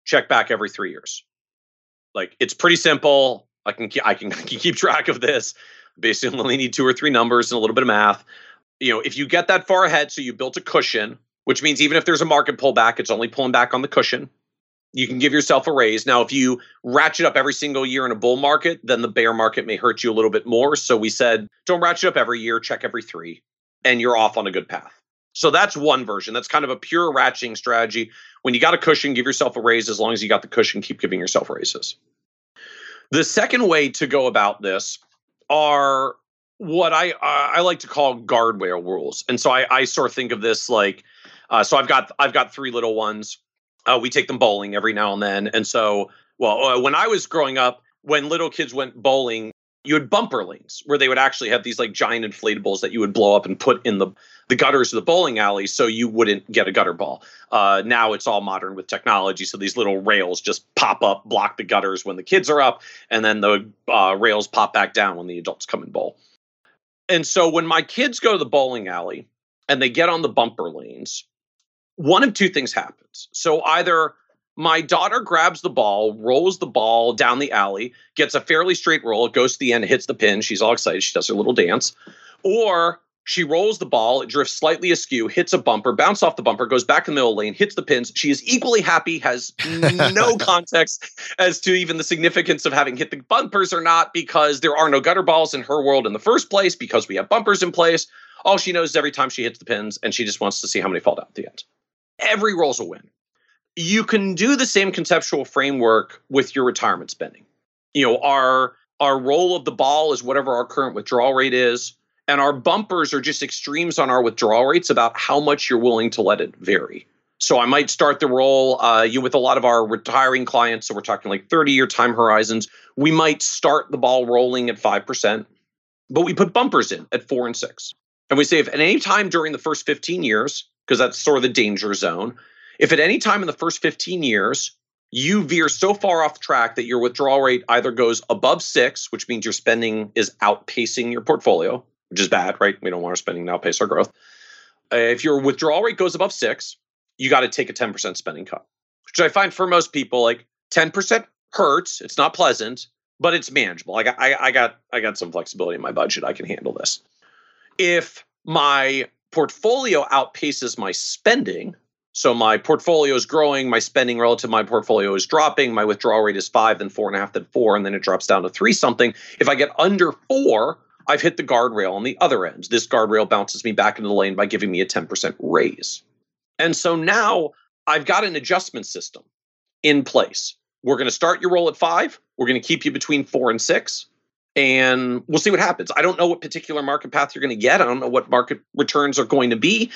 check back every three years. Like it's pretty simple. I can I can, I can keep track of this. Basically, only need two or three numbers and a little bit of math. You know, if you get that far ahead, so you built a cushion, which means even if there's a market pullback, it's only pulling back on the cushion. You can give yourself a raise. Now, if you ratchet up every single year in a bull market, then the bear market may hurt you a little bit more. So we said, don't ratchet up every year, check every three, and you're off on a good path. So that's one version. That's kind of a pure ratcheting strategy. When you got a cushion, give yourself a raise. As long as you got the cushion, keep giving yourself raises. The second way to go about this are what I I like to call guardrail rules. And so I, I sort of think of this like uh, so I've got I've got three little ones. Uh, we take them bowling every now and then, and so Well, uh, when I was growing up, when little kids went bowling, you had bumper lanes where they would actually have these like giant inflatables that you would blow up and put in the the gutters of the bowling alley so you wouldn't get a gutter ball. Uh, now it's all modern with technology, so these little rails just pop up, block the gutters when the kids are up, and then the uh, rails pop back down when the adults come and bowl. And so when my kids go to the bowling alley and they get on the bumper lanes, one of two things happens. So either my daughter grabs the ball, rolls the ball down the alley, gets a fairly straight roll, goes to the end, hits the pin. She's all excited. She does her little dance. Or she rolls the ball, it drifts slightly askew, hits a bumper, bounces off the bumper, goes back in the middle lane, hits the pins. She is equally happy, has no context as to even the significance of having hit the bumpers or not, because there are no gutter balls in her world in the first place, because we have bumpers in place. All she knows is every time she hits the pins, and she just wants to see how many fall down at the end. Every roll's a win. You can do the same conceptual framework with your retirement spending. You know, our our roll of the ball is whatever our current withdrawal rate is and our bumpers are just extremes on our withdrawal rates about how much you're willing to let it vary. So I might start the roll uh, you with a lot of our retiring clients. So we're talking like 30 year time horizons. We might start the ball rolling at 5%, but we put bumpers in at four and six. And we say if at any time during the first 15 years, because that's sort of the danger zone, if at any time in the first 15 years you veer so far off track that your withdrawal rate either goes above six, which means your spending is outpacing your portfolio, which is bad, right? We don't want our spending to outpace our growth. If your withdrawal rate goes above six, you got to take a 10% spending cut, which I find for most people, like 10% hurts. It's not pleasant, but it's manageable. I got, I, I got, I got some flexibility in my budget. I can handle this. If my portfolio outpaces my spending, so my portfolio is growing, my spending relative to my portfolio is dropping, my withdrawal rate is five, then four and a half, then four, and then it drops down to three something. If I get under four, I've hit the guardrail on the other end. This guardrail bounces me back into the lane by giving me a 10% raise. And so now I've got an adjustment system in place. We're going to start your roll at five. We're going to keep you between four and six. And we'll see what happens. I don't know what particular market path you're going to get. I don't know what market returns are going to be.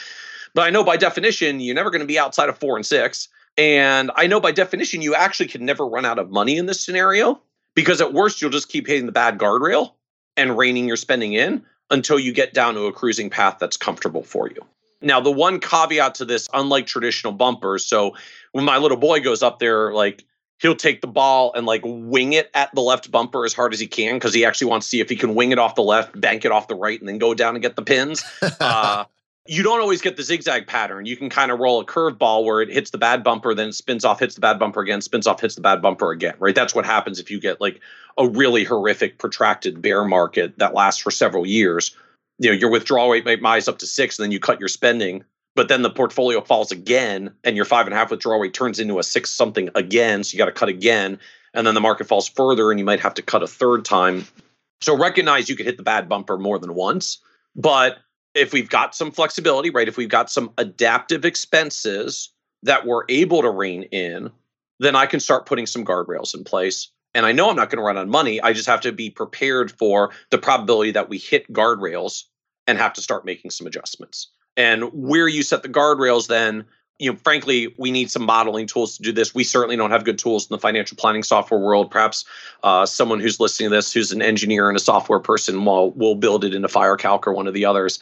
But I know by definition, you're never going to be outside of four and six. And I know by definition, you actually can never run out of money in this scenario because at worst, you'll just keep hitting the bad guardrail and reining your spending in until you get down to a cruising path that's comfortable for you. Now, the one caveat to this, unlike traditional bumpers, so when my little boy goes up there, like he'll take the ball and like wing it at the left bumper as hard as he can because he actually wants to see if he can wing it off the left, bank it off the right, and then go down and get the pins. Uh, you don't always get the zigzag pattern. You can kind of roll a curve ball where it hits the bad bumper, then spins off, hits the bad bumper again, spins off, hits the bad bumper again, right? That's what happens if you get like a really horrific protracted bear market that lasts for several years. You know, your withdrawal rate might rise up to six, and then you cut your spending, but then the portfolio falls again, and your five and a half withdrawal rate turns into a six something again. So you got to cut again, and then the market falls further, and you might have to cut a third time. So recognize you could hit the bad bumper more than once, but if we've got some flexibility, right? If we've got some adaptive expenses that we're able to rein in, then I can start putting some guardrails in place. And I know I'm not going to run on money. I just have to be prepared for the probability that we hit guardrails and have to start making some adjustments. And where you set the guardrails, then you know, frankly, we need some modeling tools to do this. We certainly don't have good tools in the financial planning software world. Perhaps uh, someone who's listening to this, who's an engineer and a software person, will will build it into FireCalc or one of the others.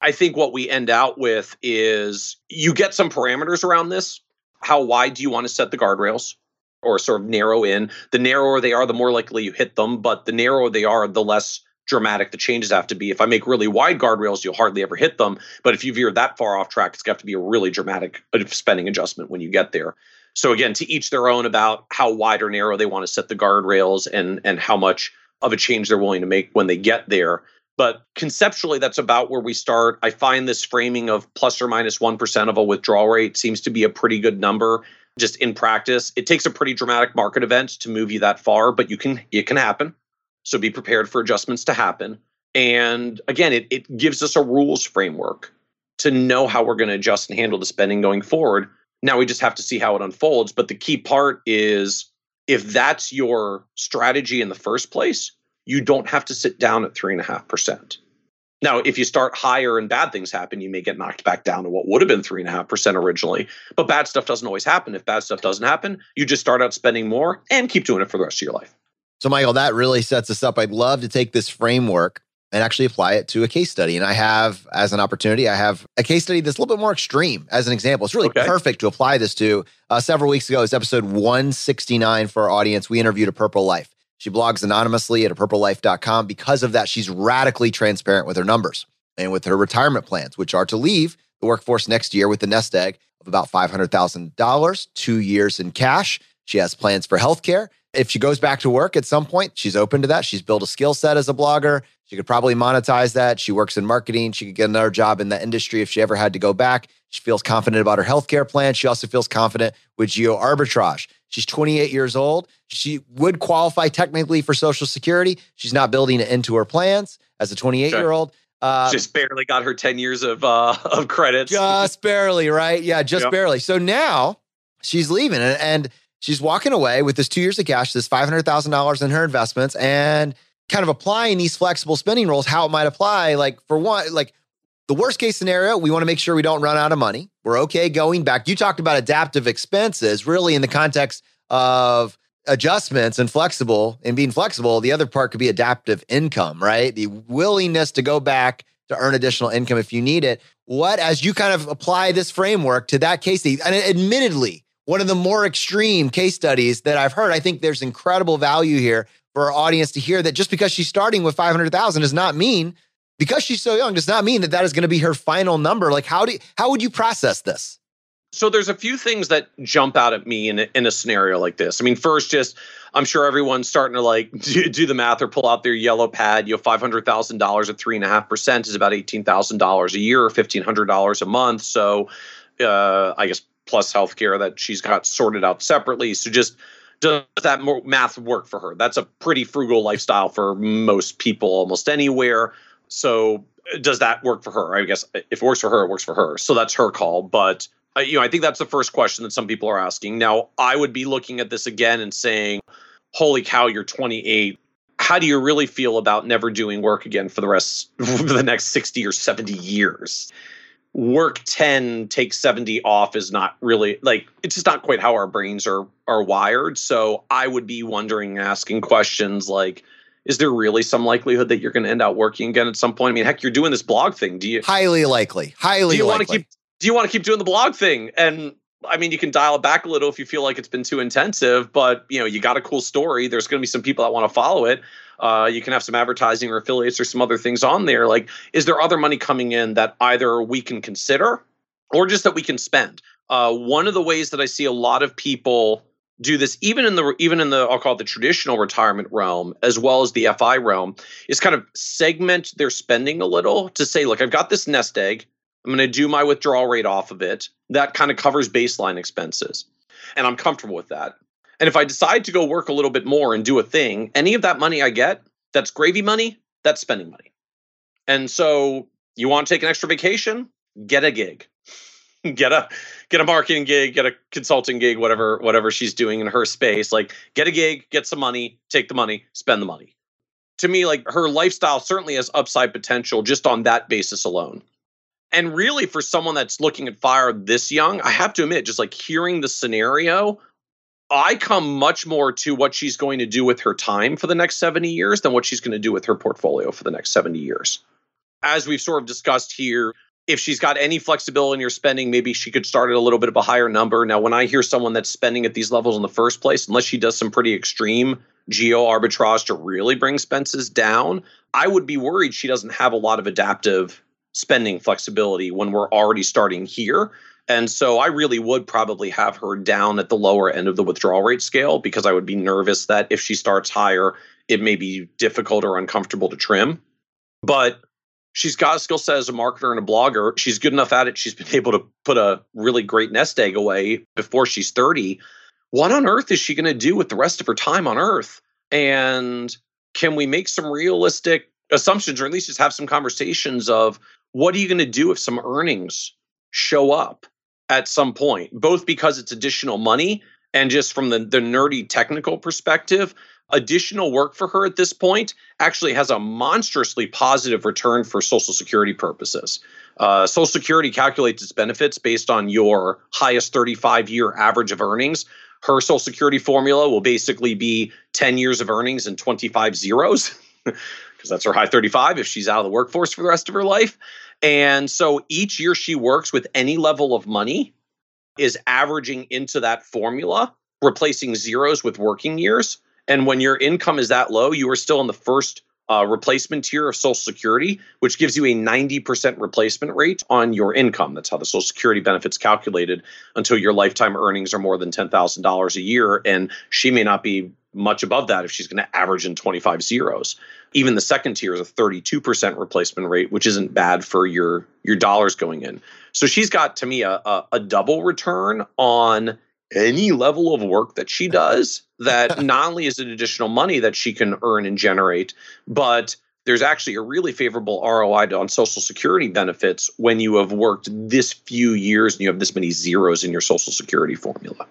I think what we end out with is you get some parameters around this. How wide do you want to set the guardrails? Or sort of narrow in. The narrower they are, the more likely you hit them. But the narrower they are, the less dramatic the changes have to be. If I make really wide guardrails, you'll hardly ever hit them. But if you veer that far off track, it's got to be a really dramatic uh, spending adjustment when you get there. So again, to each their own about how wide or narrow they want to set the guardrails and and how much of a change they're willing to make when they get there. But conceptually, that's about where we start. I find this framing of plus or minus 1 of a withdrawal rate seems to be a pretty good number just in practice. It takes a pretty dramatic market event to move you that far, but you can it can happen. So be prepared for adjustments to happen. And again, it, it gives us a rules framework to know how we're going to adjust and handle the spending going forward. Now we just have to see how it unfolds. But the key part is if that's your strategy in the first place, you don't have to sit down at three and a half percent. Now, if you start higher and bad things happen, you may get knocked back down to what would have been three and a half percent originally. But bad stuff doesn't always happen. If bad stuff doesn't happen, you just start out spending more and keep doing it for the rest of your life. So, Michael, that really sets us up. I'd love to take this framework and actually apply it to a case study. And I have, as an opportunity, I have a case study that's a little bit more extreme as an example. It's really okay. perfect to apply this to. Uh, several weeks ago, it's episode 169 for our audience. We interviewed a Purple Life. She blogs anonymously at a purplelife.com. Because of that, she's radically transparent with her numbers and with her retirement plans, which are to leave the workforce next year with the nest egg of about $500,000, two years in cash. She has plans for healthcare. If she goes back to work at some point, she's open to that. She's built a skill set as a blogger. She could probably monetize that. She works in marketing. She could get another job in that industry if she ever had to go back. She feels confident about her healthcare plan. She also feels confident with geo arbitrage. She's 28 years old. She would qualify technically for Social Security. She's not building it into her plans as a 28 year old. Uh, just barely got her 10 years of uh, of credits. Just barely, right? Yeah, just yep. barely. So now she's leaving and, and she's walking away with this two years of cash, this $500,000 in her investments. And kind of applying these flexible spending rules, how it might apply. Like for one, like the worst case scenario, we want to make sure we don't run out of money. We're okay going back. You talked about adaptive expenses, really in the context of adjustments and flexible and being flexible. The other part could be adaptive income, right? The willingness to go back to earn additional income if you need it. What, as you kind of apply this framework to that case, and admittedly, one of the more extreme case studies that I've heard, I think there's incredible value here for our audience to hear that just because she's starting with 500,000 does not mean because she's so young does not mean that that is going to be her final number. Like how do how would you process this? So there's a few things that jump out at me in a, in a scenario like this. I mean, first, just I'm sure everyone's starting to like do, do the math or pull out their yellow pad. You know, five hundred thousand dollars at three and a half percent is about eighteen thousand dollars a year, or fifteen hundred dollars a month. So, uh, I guess plus healthcare that she's got sorted out separately. So just does that math work for her? That's a pretty frugal lifestyle for most people, almost anywhere. So does that work for her? I guess if it works for her, it works for her. So that's her call. But uh, you know, I think that's the first question that some people are asking. Now, I would be looking at this again and saying, "Holy cow, you're 28. How do you really feel about never doing work again for the rest for the next 60 or 70 years?" Work 10 take 70 off is not really like it's just not quite how our brains are are wired. So i would be wondering asking questions like is there really some likelihood that you're going to end up working again at some point? I mean heck you're doing this blog thing. Do you highly likely. Highly do you want to keep do you want to keep doing the blog thing? And I mean, you can dial it back a little if you feel like it's been too intensive, but you know, you got a cool story. There's going to be some people that want to follow it. Uh, you can have some advertising or affiliates or some other things on there. Like, is there other money coming in that either we can consider or just that we can spend? Uh, one of the ways that I see a lot of people do this, even in the even in the I'll call it the traditional retirement realm as well as the FI realm, is kind of segment their spending a little to say, look, I've got this nest egg. I'm going to do my withdrawal rate off of it. That kind of covers baseline expenses, and I'm comfortable with that. And if I decide to go work a little bit more and do a thing, any of that money I get, that's gravy money, that's spending money. And so you want to take an extra vacation? Get a gig. get a get a marketing gig, get a consulting gig, whatever whatever she's doing in her space. Like get a gig, get some money, take the money, spend the money. To me, like her lifestyle certainly has upside potential just on that basis alone. And really, for someone that's looking at fire this young, I have to admit, just like hearing the scenario, I come much more to what she's going to do with her time for the next 70 years than what she's going to do with her portfolio for the next 70 years. As we've sort of discussed here, if she's got any flexibility in your spending, maybe she could start at a little bit of a higher number. Now, when I hear someone that's spending at these levels in the first place, unless she does some pretty extreme geo arbitrage to really bring expenses down, I would be worried she doesn't have a lot of adaptive spending flexibility when we're already starting here and so I really would probably have her down at the lower end of the withdrawal rate scale because I would be nervous that if she starts higher, it may be difficult or uncomfortable to trim. But she's got a skill set as a marketer and a blogger. She's good enough at it. She's been able to put a really great nest egg away before she's 30. What on earth is she going to do with the rest of her time on earth? And can we make some realistic assumptions or at least just have some conversations of what are you going to do if some earnings show up? At some point, both because it's additional money And just from the, the nerdy technical perspective, additional work for her at this point actually has a monstrously positive return for Social Security purposes. Uh, Social Security calculates its benefits based on your highest 35 year average of earnings. Her Social Security formula will basically be 10 years of earnings and 25 zeros, because that's her high 35 if she's out of the workforce for the rest of her life. And so each year she works with any level of money is averaging into that formula, replacing zeros with working years. And when your income is that low, you are still in the first uh, replacement tier of Social Security, which gives you a 90% replacement rate on your income. That's how the Social Security benefit's calculated until your lifetime earnings are more than $10,000 a year. And she may not be much above that if she's going to average in 25 zeros. Even the second tier is a 32% replacement rate, which isn't bad for your your dollars going in. So she's got to me a, a, a double return on any level of work that she does that not only is it additional money that she can earn and generate, but there's actually a really favorable ROI on Social Security benefits when you have worked this few years and you have this many zeros in your Social Security formula.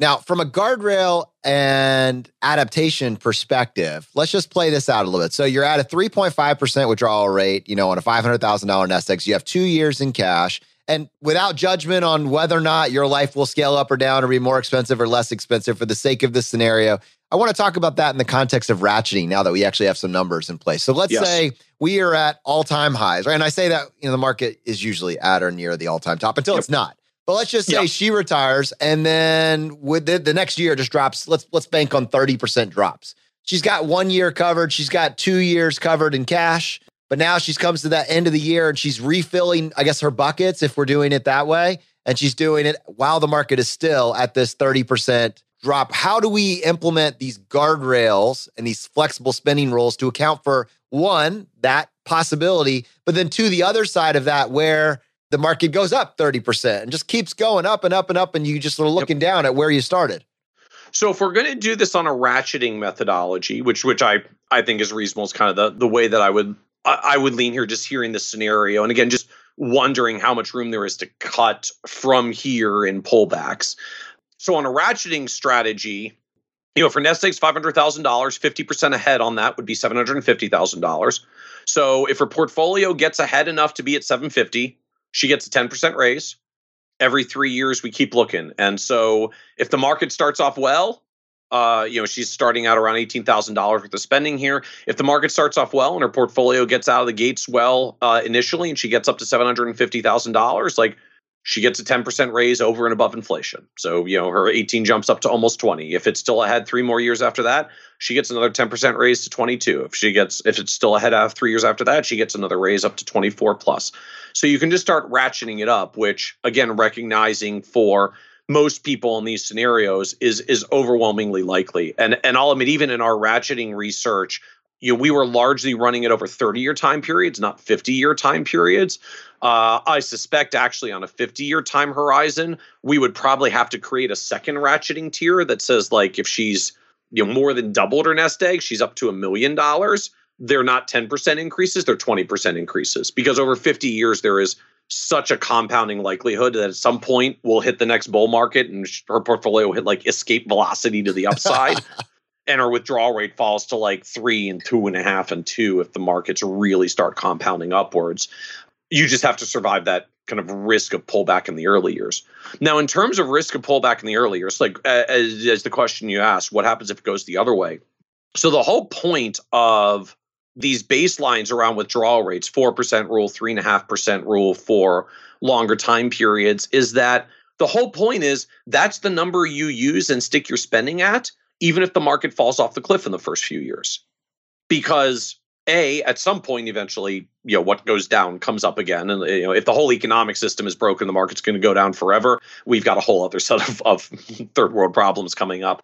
Now, from a guardrail and adaptation perspective, let's just play this out a little bit. So you're at a 3.5% withdrawal rate, you know, on a $500,000 nest egg. You have two years in cash. And without judgment on whether or not your life will scale up or down or be more expensive or less expensive for the sake of this scenario, I want to talk about that in the context of ratcheting now that we actually have some numbers in place. So let's yes. say we are at all time highs, right? And I say that, you know, the market is usually at or near the all time top until yep. it's not. But let's just say yep. she retires and then with the, the next year just drops. Let's let's bank on 30% drops. She's got one year covered. She's got two years covered in cash. But now she's comes to that end of the year and she's refilling, I guess, her buckets if we're doing it that way. And she's doing it while the market is still at this 30% drop. How do we implement these guardrails and these flexible spending rules to account for one, that possibility, but then two, the other side of that where the market goes up 30% and just keeps going up and up and up, and you just are looking yep. down at where you started. So if we're going to do this on a ratcheting methodology, which which I I think is reasonable, is kind of the the way that I would I, would lean here just hearing this scenario. And again, just wondering how much room there is to cut from here in pullbacks. So on a ratcheting strategy, you know, for nest eggs, five hundred thousand dollars, fifty percent ahead on that would be seven hundred fifty thousand dollars. So if her portfolio gets ahead enough to be at seven fifty, she gets a ten percent raise. Every three years, we keep looking, and so if the market starts off well, uh, you know, she's starting out around eighteen thousand dollars worth of spending here. If the market starts off well and her portfolio gets out of the gates well uh, initially, and she gets up to seven hundred and fifty thousand dollars, like she gets a 10% raise over and above inflation. So, you know, her 18 jumps up to almost 20. If it's still ahead three more years after that, she gets another 10% raise to 22. If she gets if it's still ahead of 3 years after that, she gets another raise up to 24 plus. So you can just start ratcheting it up, which again recognizing for most people in these scenarios is is overwhelmingly likely. And and I'll admit, even in our ratcheting research, you know, we were largely running it over 30 year time periods, not 50 year time periods. Uh, I suspect actually on a 50 year time horizon, we would probably have to create a second ratcheting tier that says like if she's you know more than doubled her nest egg, she's up to a million dollars. They're not 10% increases, they're 20% increases because over 50 years there is such a compounding likelihood that at some point we'll hit the next bull market and her portfolio will hit like escape velocity to the upside. And her withdrawal rate falls to like three and two and a half and two if the markets really start compounding upwards. You just have to survive that kind of risk of pullback in the early years. Now, in terms of risk of pullback in the early years, like as, as the question you asked, what happens if it goes the other way? So the whole point of these baselines around withdrawal rates 4% rule 3.5% rule for longer time periods is that the whole point is that's the number you use and stick your spending at even if the market falls off the cliff in the first few years. Because a at some point eventually you know what goes down comes up again. And you know if the whole economic system is broken the market's going to go down forever. We've got a whole other set of, of third world problems coming up.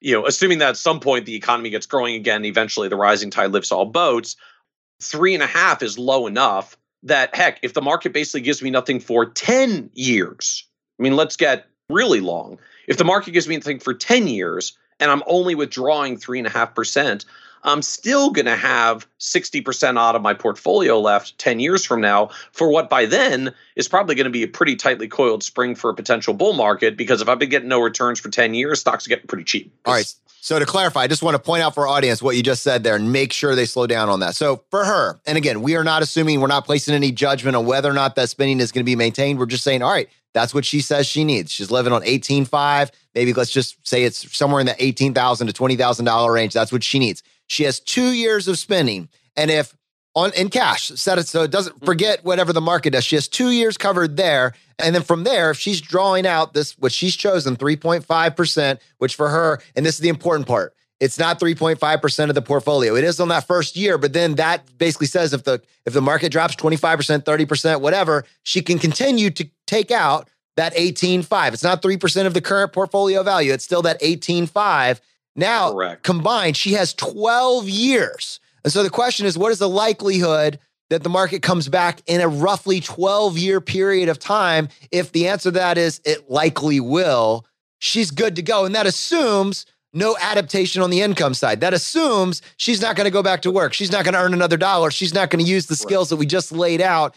You know, assuming that at some point the economy gets growing again, eventually the rising tide lifts all boats, three and a half is low enough that heck, if the market basically gives me nothing for 10 years, I mean, let's get really long. If the market gives me nothing for 10 years and I'm only withdrawing three and a half percent, I'm still going to have 60% out of my portfolio left 10 years from now for what by then is probably going to be a pretty tightly coiled spring for a potential bull market because if I've been getting no returns for 10 years, stocks are getting pretty cheap. All right. So to clarify, I just want to point out for our audience what you just said there and make sure they slow down on that. So for her, and again, we are not assuming we're not placing any judgment on whether or not that spending is going to be maintained. We're just saying, all right, that's what she says she needs. She's living on 18.5. Maybe let's just say it's somewhere in the 18,000 to $20,000 range. That's what she needs. She has two years of spending. And if on in cash, set it so it doesn't mm-hmm. forget whatever the market does. She has two years covered there. And then from there, if she's drawing out this, what she's chosen, 3.5%, which for her, and this is the important part, it's not 3.5% of the portfolio. It is on that first year, but then that basically says if the if the market drops 25%, 30%, whatever, she can continue to take out that 18.5. It's not 3% of the current portfolio value. It's still that 18.5. Now, Correct. combined, she has 12 years. And so the question is what is the likelihood that the market comes back in a roughly 12 year period of time? If the answer to that is it likely will, she's good to go. And that assumes no adaptation on the income side. That assumes she's not going to go back to work. She's not going to earn another dollar. She's not going to use the skills that we just laid out.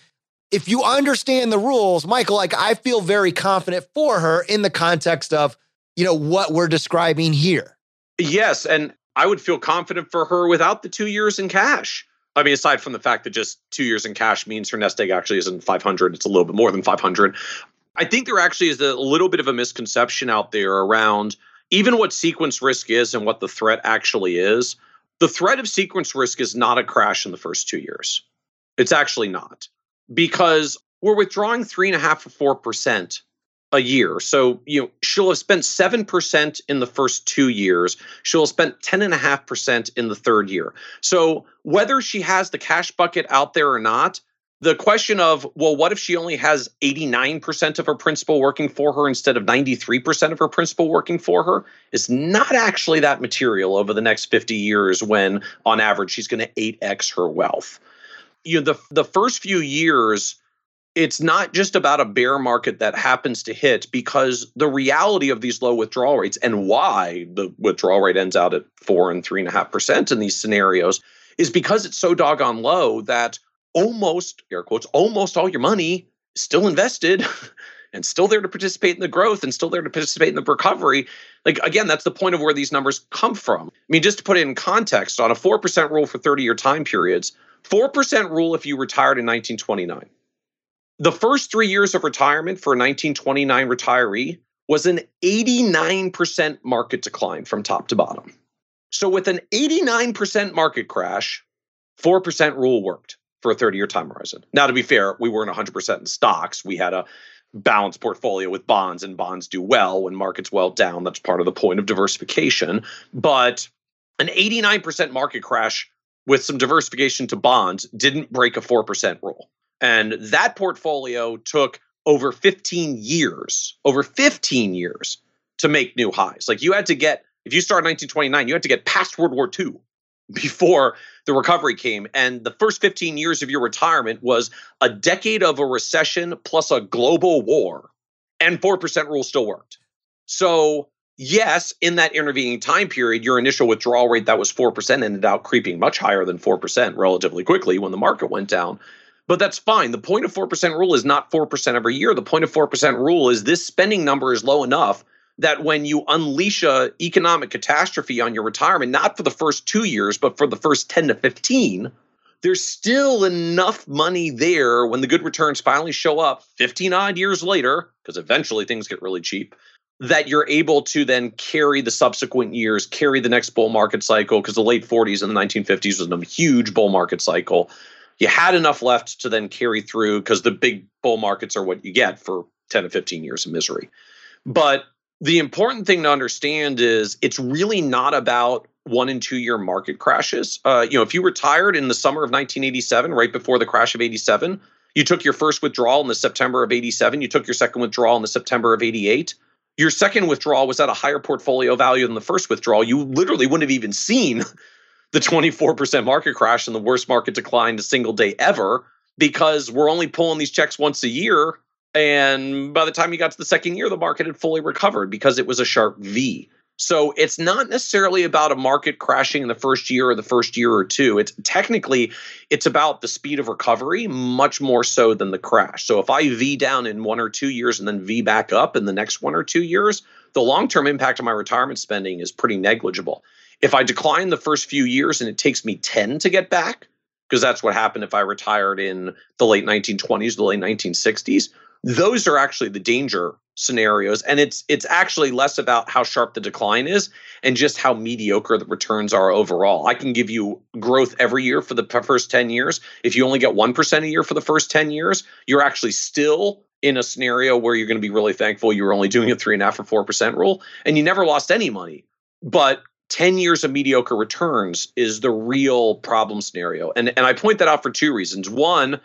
If you understand the rules, Michael, like I feel very confident for her in the context of, you know, what we're describing here. Yes, and I would feel confident for her without the 2 years in cash. I mean, aside from the fact that just two years in cash means her nest egg actually isn't 500, it's a little bit more than 500. I think there actually is a little bit of a misconception out there around even what sequence risk is and what the threat actually is, the threat of sequence risk is not a crash in the first two years. It's actually not because we're withdrawing three and a half or four percent a year. So, you know, she'll have spent 7% in the first two years. She'll have spent 10.5% in the third year. So, whether she has the cash bucket out there or not, the question of, well, what if she only has 89% of her principal working for her instead of 93% of her principal working for her is not actually that material over the next 50 years when, on average, she's going to 8x her wealth. You know, the, the first few years, it's not just about a bear market that happens to hit because the reality of these low withdrawal rates and why the withdrawal rate ends out at four and three and a half percent in these scenarios is because it's so doggone low that almost air quotes almost all your money still invested and still there to participate in the growth and still there to participate in the recovery. Like again that's the point of where these numbers come from. I mean just to put it in context on a 4% rule for 30 year time periods 4% rule if you retired in 1929 the first three years of retirement for a 1929 retiree was an 89% market decline from top to bottom. So with an 89% market crash 4% rule worked for a 30 year time horizon. Now, to be fair, we weren't 100% in stocks. We had a balanced portfolio with bonds, and bonds do well when markets well down. That's part of the point of diversification. But an 89% market crash with some diversification to bonds didn't break a 4% rule. And that portfolio took over 15 years, over 15 years to make new highs. Like you had to get, if you started 1929, you had to get past World War II before the recovery came. And the first 15 years of your retirement was a decade of a recession plus a global war, and 4% rule still worked. So, yes, in that intervening time period, your initial withdrawal rate that was 4% ended out creeping much higher than 4% relatively quickly when the market went down. But that's fine. The point of 4% rule is not 4% every year. The point of 4% rule is this spending number is low enough that when you unleash a economic catastrophe on your retirement, not for the first two years, but for the first 10 to 15, there's still enough money there when the good returns finally show up 15 odd years later, because eventually things get really cheap, that you're able to then carry the subsequent years, carry the next bull market cycle, because the late 40s and the 1950s was a huge bull market cycle. You had enough left to then carry through because the big bull markets are what you get for 10 to 15 years of misery. But the important thing to understand is it's really not about one and two year market crashes. Uh, you know, if you retired in the summer of 1987, right before the crash of 87, you took your first withdrawal in the September of 87, you took your second withdrawal in the September of 88. Your second withdrawal was at a higher portfolio value than the first withdrawal. You literally wouldn't have even seen the 24% market crash and the worst market decline a single day ever because we're only pulling these checks once a year and by the time you got to the second year, the market had fully recovered because it was a sharp V. So it's not necessarily about a market crashing in the first year or the first year or two. It's technically it's about the speed of recovery much more so than the crash. So if I V down in one or two years and then V back up in the next one or two years, the long-term impact of my retirement spending is pretty negligible. If I decline the first few years and it takes me 10 to get back, because that's what happened if I retired in the late 1920s, the late 1960s, those are actually the danger scenarios. And it's it's actually less about how sharp the decline is and just how mediocre the returns are overall. I can give you growth every year for the first 10 years. If you only get 1% a year for the first 10 years you're actually still in a scenario where you're going to be really thankful you were only doing a three and a half or 4% rule and you never lost any money. But 10 years of mediocre returns is the real problem scenario. And and i point that out for two reasons. One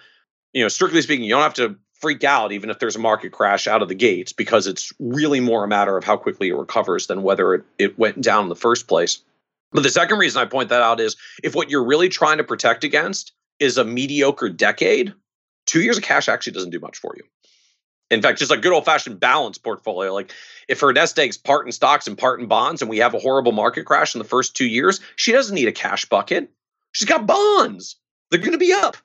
you know strictly speaking you don't have to freak out even if there's a market crash out of the gates because it's really more a matter of how quickly it recovers than whether it, it went down in the first place. But the second reason I point that out is if what you're really trying to protect against is a mediocre decade, two years of cash actually doesn't do much for you. In fact, just a good old fashioned balance portfolio. Like if her nest egg's part in stocks and part in bonds, and we have a horrible market crash in the first two years, she doesn't need a cash bucket. She's got bonds. They're going to be up.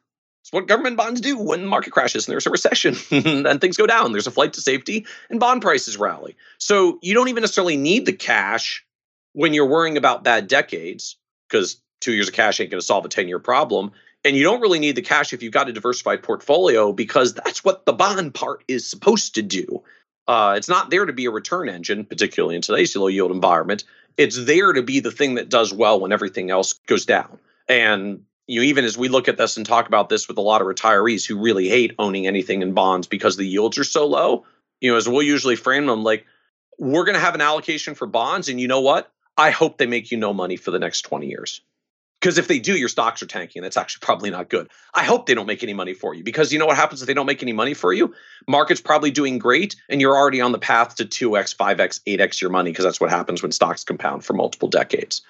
It's what government bonds do when the market crashes and there's a recession and things go down. There's a flight to safety and bond prices rally. So you don't even necessarily need the cash when you're worrying about bad decades because two years of cash ain't going to solve a 10 year problem. And you don't really need the cash if you've got a diversified portfolio because that's what the bond part is supposed to do. Uh, it's not there to be a return engine, particularly in today's low yield environment. It's there to be the thing that does well when everything else goes down. And you know, even as we look at this and talk about this with a lot of retirees who really hate owning anything in bonds because the yields are so low, you know, as we'll usually frame them like, we're going to have an allocation for bonds. And you know what? I hope they make you no money for the next 20 years. Because if they do, your stocks are tanking. That's actually probably not good. I hope they don't make any money for you because you know what happens if they don't make any money for you? Market's probably doing great and you're already on the path to 2x, 5x, 8x your money because that's what happens when stocks compound for multiple decades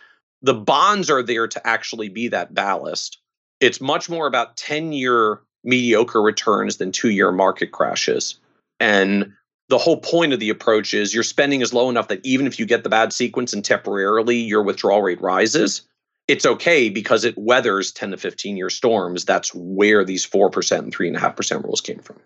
the bonds are there to actually be that ballast. It's much more about 10 year mediocre returns than two year market crashes. And the whole point of the approach is your spending is low enough that even if you get the bad sequence and temporarily your withdrawal rate rises, it's okay because it weathers 10 to 15 year storms. That's where these 4% and 3.5% rules came from.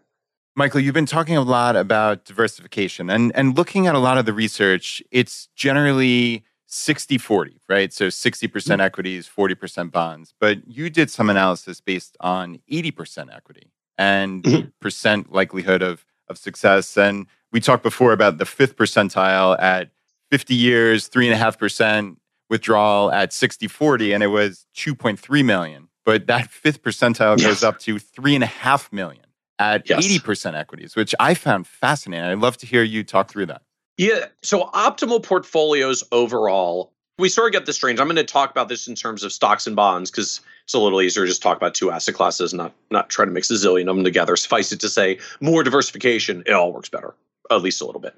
Michael, you've been talking a lot about diversification and, and looking at a lot of the research, it's generally 60 40, right? So 60% mm hmm equities, 40% bonds. But you did some analysis based on 80% equity and mm-hmm. percent likelihood of, of success. And we talked before about the fifth percentile at 50 years, 3.5% withdrawal at 60 40, and it was 2.3 million. But that fifth percentile yes. goes up to 3.5 million at yes. 80% equities, which I found fascinating. I'd love to hear you talk through that. Yeah. So optimal portfolios overall, we sort of get this range. I'm going to talk about this in terms of stocks and bonds because it's a little easier to just talk about two asset classes, not not try to mix a zillion of them together. Suffice it to say, more diversification, it all works better, at least a little bit.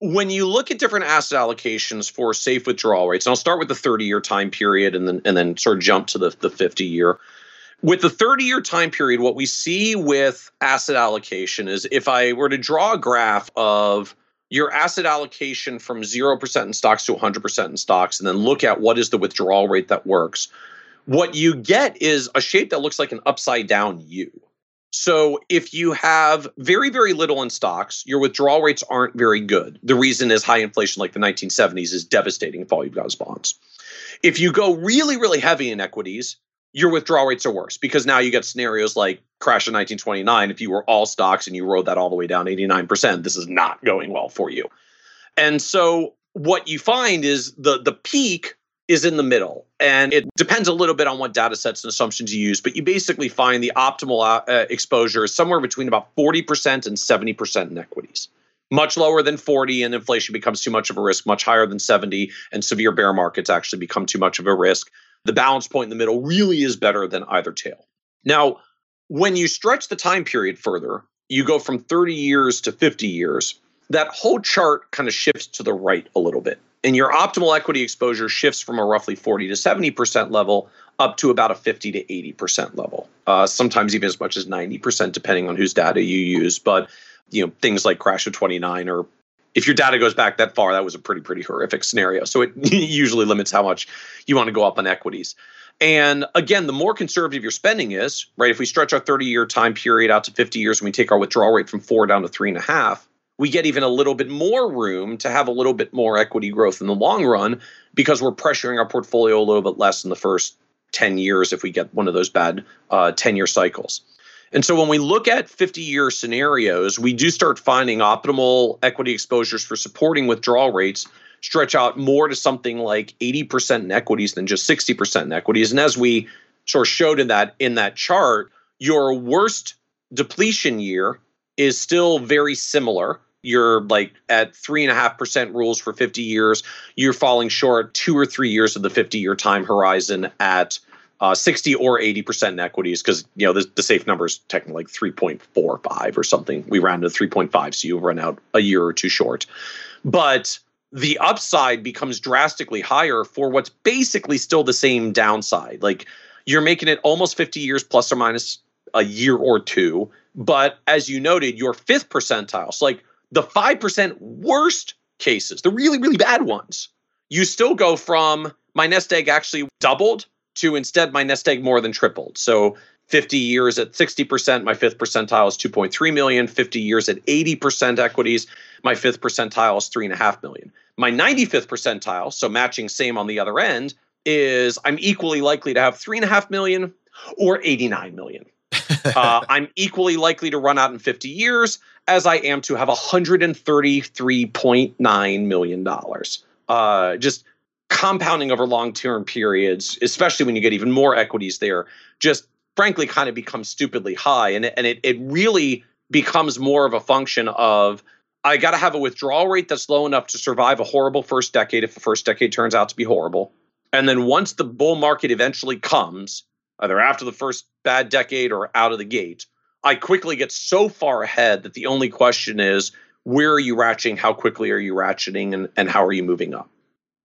When you look at different asset allocations for safe withdrawal rates, and I'll start with the 30 year time period and then and then sort of jump to the, the 50 year. With the 30 year time period, what we see with asset allocation is if I were to draw a graph of your asset allocation from 0% in stocks to 100% in stocks and then look at what is the withdrawal rate that works. What you get is a shape that looks like an upside down u. So if you have very very little in stocks your withdrawal rates aren't very good. The reason is high inflation like the 1970s is devastating if all you've got is bonds. If you go really really heavy in equities your withdrawal rates are worse because now you get scenarios like crash in 1929 if you were all stocks and you rode that all the way down 89% this is not going well for you. And so what you find is the the peak is in the middle and it depends a little bit on what data sets and assumptions you use but you basically find the optimal uh, exposure is somewhere between about 40% and 70% in equities. Much lower than 40 and inflation becomes too much of a risk much higher than 70 and severe bear markets actually become too much of a risk the balance point in the middle really is better than either tail. Now, when you stretch the time period further, you go from 30 years to 50 years, that whole chart kind of shifts to the right a little bit. And your optimal equity exposure shifts from a roughly 40 to 70% level up to about a 50 to 80% level, uh, sometimes even as much as 90%, depending on whose data you use. But you know things like crash of 29 are if your data goes back that far, that was a pretty, pretty horrific scenario. So it usually limits how much you want to go up on equities. And again, the more conservative your spending is, right? If we stretch our 30 year time period out to 50 years and we take our withdrawal rate from four down to three and a half, we get even a little bit more room to have a little bit more equity growth in the long run because we're pressuring our portfolio a little bit less in the first 10 years if we get one of those bad 10 uh, year cycles. And so when we look at 50 year scenarios, we do start finding optimal equity exposures for supporting withdrawal rates stretch out more to something like 80% in equities than just 60% in equities. And as we sort of showed in that in that chart, your worst depletion year is still very similar. You're like at three and a half percent rules for 50 years. You're falling short two or three years of the 50 year time horizon at uh, 60 or 80% in equities because you know the, the, safe number is technically like 3.45 or something. We rounded to 3.5 so you run out a year or two short. But the upside becomes drastically higher for what's basically still the same downside. Like you're making it almost 50 years plus or minus a year or two but as you noted your fifth percentile so like the 5% worst cases the really really bad ones you still go from my nest egg actually doubled to instead my nest egg more than tripled. So 50 years at 60%, my fifth percentile is 2.3 million. 50 years at 80% equities, my fifth percentile is 3.5 million. My 95th percentile, so matching same on the other end, is I'm equally likely to have 3.5 million or 89 million. uh, I'm equally likely to run out in 50 years as I am to have $133.9 million. Uh, just compounding over long term periods, especially when you get even more equities there, just frankly kind of becomes stupidly high. And, and it, it really becomes more of a function of I got to have a withdrawal rate that's low enough to survive a horrible first decade if the first decade turns out to be horrible. And then once the bull market eventually comes, either after the first bad decade or out of the gate, I quickly get so far ahead that the only question is where are you ratcheting, how quickly are you ratcheting, and, and how are you moving up?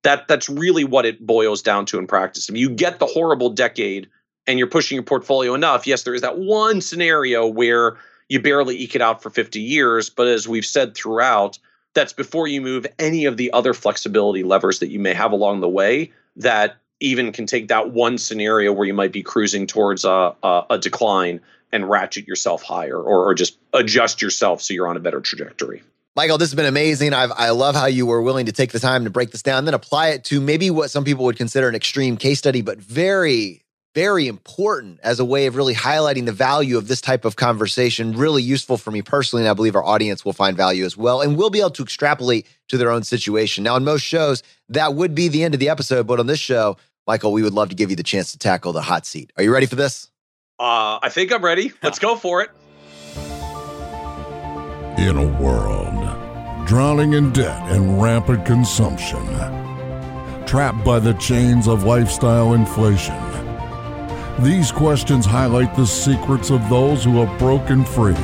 That that's really what it boils down to in practice. If you get the horrible decade and you're pushing your portfolio enough, yes, there is that one scenario where you barely eke it out for 50 years. But as we've said throughout, that's before you move any of the other flexibility levers that you may have along the way that even can take that one scenario where you might be cruising towards a, a, a decline and ratchet yourself higher or, or just adjust yourself so you're on a better trajectory. Michael, this has been amazing. I've, I love how you were willing to take the time to break this down and then apply it to maybe what some people would consider an extreme case study, but very, very important as a way of really highlighting the value of this type of conversation. Really useful for me personally. And I believe our audience will find value as well and will be able to extrapolate to their own situation. Now, in most shows, that would be the end of the episode. But on this show, Michael, we would love to give you the chance to tackle the hot seat. Are you ready for this? Uh, I think I'm ready. Let's go for it. In a world drowning in debt and rampant consumption, trapped by the chains of lifestyle inflation. These questions highlight the secrets of those who have broken free.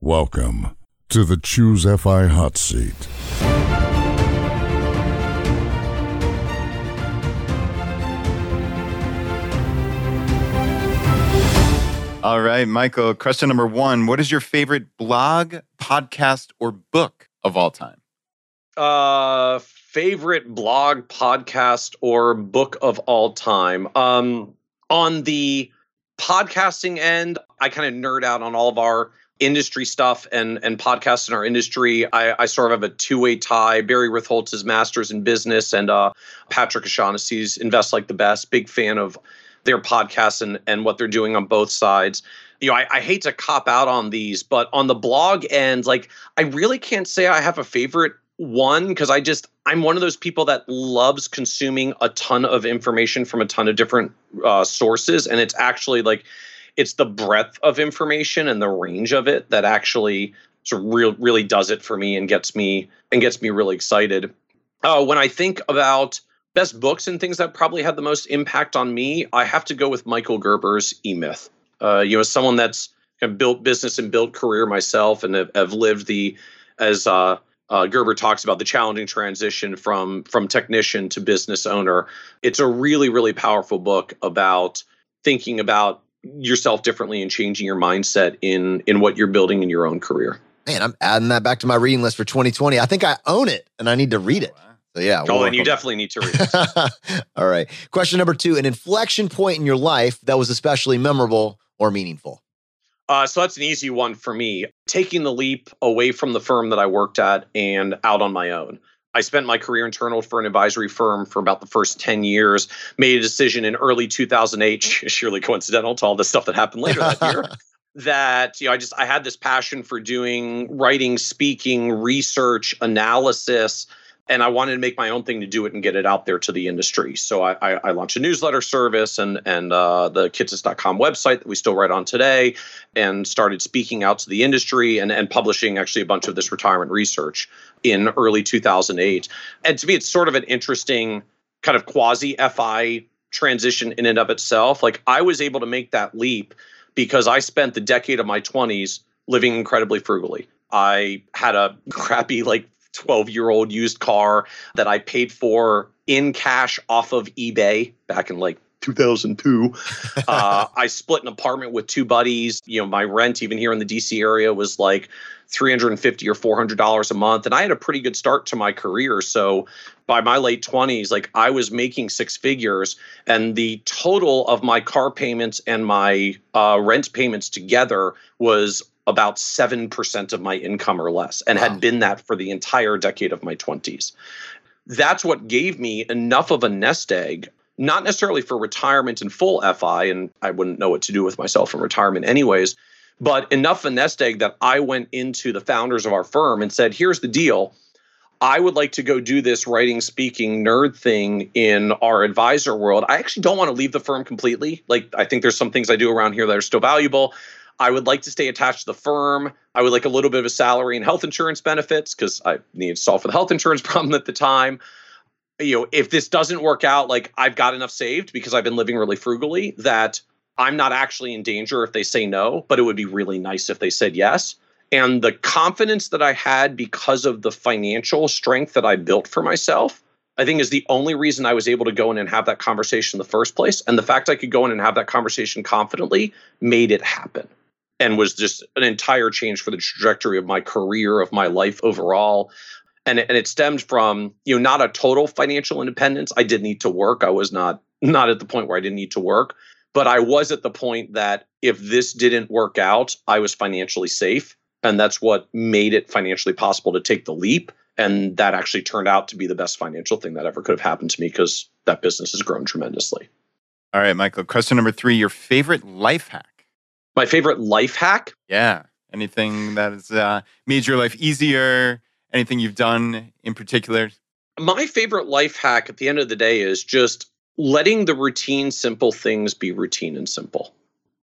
Welcome to the Choose FI Hot Seat. All right, Michael, question number one What is your favorite blog, podcast, or book of all time? Uh, favorite blog, podcast, or book of all time? Um, on the podcasting end, I kind of nerd out on all of our industry stuff and and podcasts in our industry. I, I sort of have a two way tie. Barry Ritholtz's Masters in Business and uh, Patrick O'Shaughnessy's Invest Like the Best. Big fan of their podcasts and, and what they're doing on both sides. You know, I, I hate to cop out on these, but on the blog end, like I really can't say I have a favorite one because I just I'm one of those people that loves consuming a ton of information from a ton of different uh, sources, and it's actually like it's the breadth of information and the range of it that actually sort of real, really does it for me and gets me and gets me really excited. Uh, when I think about best books and things that probably had the most impact on me, I have to go with Michael Gerber's E Myth. Uh, you know, someone that's kind of built business and built career myself, and have, have lived the as uh, uh, Gerber talks about the challenging transition from from technician to business owner. It's a really really powerful book about thinking about yourself differently and changing your mindset in in what you're building in your own career. Man, I'm adding that back to my reading list for 2020. I think I own it and I need to read it. So yeah. Oh, then you definitely need to read it. All right. Question number two: An inflection point in your life that was especially memorable or meaningful. Uh, so that's an easy one for me. Taking the leap away from the firm that I worked at and out on my own. I spent my career internal for an advisory firm for about the first 10 years, made a decision in early 2008, surely coincidental to all the stuff that happened later that year, that you know I just I had this passion for doing writing, speaking, research, analysis, and I wanted to make my own thing to do it and get it out there to the industry. So I, I, I launched a newsletter service and and uh, the kitces.com website that we still write on today, and started speaking out to the industry and and publishing actually a bunch of this retirement research in early 2008. And to me, it's sort of an interesting kind of quasi FI transition in and of itself. Like I was able to make that leap because I spent the decade of my 20s living incredibly frugally. I had a crappy, like 12 year old used car that I paid for in cash off of eBay back in like 2002. uh, I split an apartment with two buddies. You know, my rent, even here in the DC area, was like 350 or 400 dollars a month, and I had a pretty good start to my career. So by my late 20s, like I was making six figures, and the total of my car payments and my uh, rent payments together was about 7% of my income or less and wow. had been that for the entire decade of my 20s. That's what gave me enough of a nest egg, not necessarily for retirement and full FI, and I wouldn't know what to do with myself in retirement anyways, but enough of a nest egg that I went into the founders of our firm and said, here's the deal. I would like to go do this writing, speaking nerd thing in our advisor world. I actually don't want to leave the firm completely. Like, I think there's some things I do around here that are still valuable. I would like to stay attached to the firm. I would like a little bit of a salary and health insurance benefits because I needed to solve for the health insurance problem at the time. You know, if this doesn't work out, like I've got enough saved because I've been living really frugally that I'm not actually in danger if they say no, but it would be really nice if they said yes. And the confidence that I had because of the financial strength that I built for myself, I think is the only reason I was able to go in and have that conversation in the first place. And the fact I could go in and have that conversation confidently made it happen and was just an entire change for the trajectory of my career, of my life overall. And it, and it stemmed from you know not a total financial independence. I did need to work. I was not not at the point where I didn't need to work, but I was at the point that if this didn't work out, I was financially safe, and that's what made it financially possible to take the leap. And that actually turned out to be the best financial thing that ever could have happened to me because that business has grown tremendously. All right, Michael. Question number three: Your favorite life hack. My favorite life hack? Yeah. Anything that has uh, made your life easier? Anything you've done in particular? My favorite life hack at the end of the day is just letting the routine, simple things be routine and simple.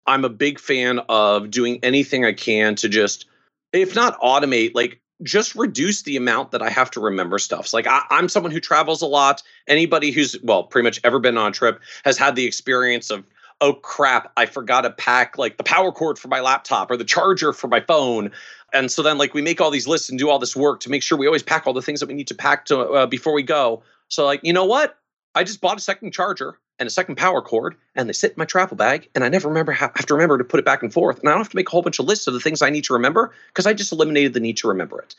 I'm a big fan of doing anything I can to just, if not automate, like just reduce the amount that I have to remember stuff. So like I, am someone who travels a lot. Anybody who's well, pretty much ever been on a trip has had the experience of oh crap, I forgot to pack like the power cord for my laptop or the charger for my phone. And so then like we make all these lists and do all this work to make sure we always pack all the things that we need to pack to uh, before we go. So like, you know what? I just bought a second charger and a second power cord and they sit in my travel bag and I never remember have to remember to put it back and forth. And I don't have to make a whole bunch of lists of the things I need to remember because I just eliminated the need to remember it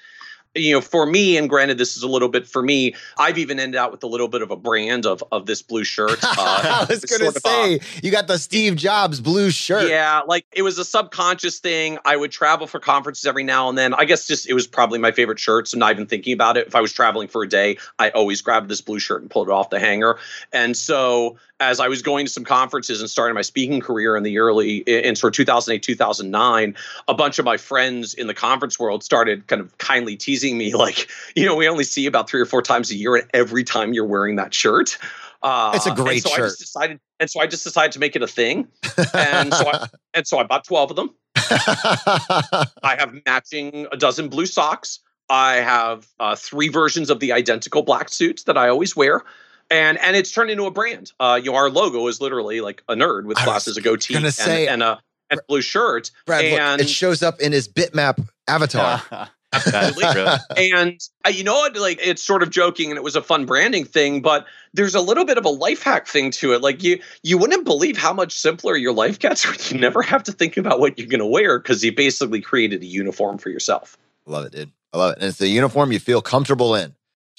you know, for me, and granted, this is a little bit for me. I've even ended out with a little bit of a brand of of this blue shirt. Uh, I was going to say, a, you got the Steve Jobs blue shirt. Yeah, like it was a subconscious thing. I would travel for conferences every now and then. I guess just it was probably my favorite shirt. So not even thinking about it. If I was traveling for a day, I always grabbed this blue shirt and pulled it off the hanger. And so as I was going to some conferences and starting my speaking career in the early in sort of 2008 2009 a bunch of my friends in the conference world started kind of kindly teasing me like you know we only see about three or four times a year and every time you're wearing that shirt uh, it's a great and so shirt. I just decided, and so I just decided to make it a thing, and so I, and so I bought twelve of them. I have matching a dozen blue socks. I have uh, three versions of the identical black suits that I always wear and and it's turned into a brand. Uh, you know, our logo is literally like a nerd with glasses, a goatee, and, say, and, a and blue shirt. Brad, and look, it shows up in his Bitmoji avatar. Absolutely. and uh, you know what? Like, it's sort of joking, and it was a fun branding thing, but there's a little bit of a life hack thing to it. Like, you you wouldn't believe how much simpler your life gets when you never have to think about what you're going to wear because you basically created a uniform for yourself. Love it, dude. I love it. And it's a uniform you feel comfortable in.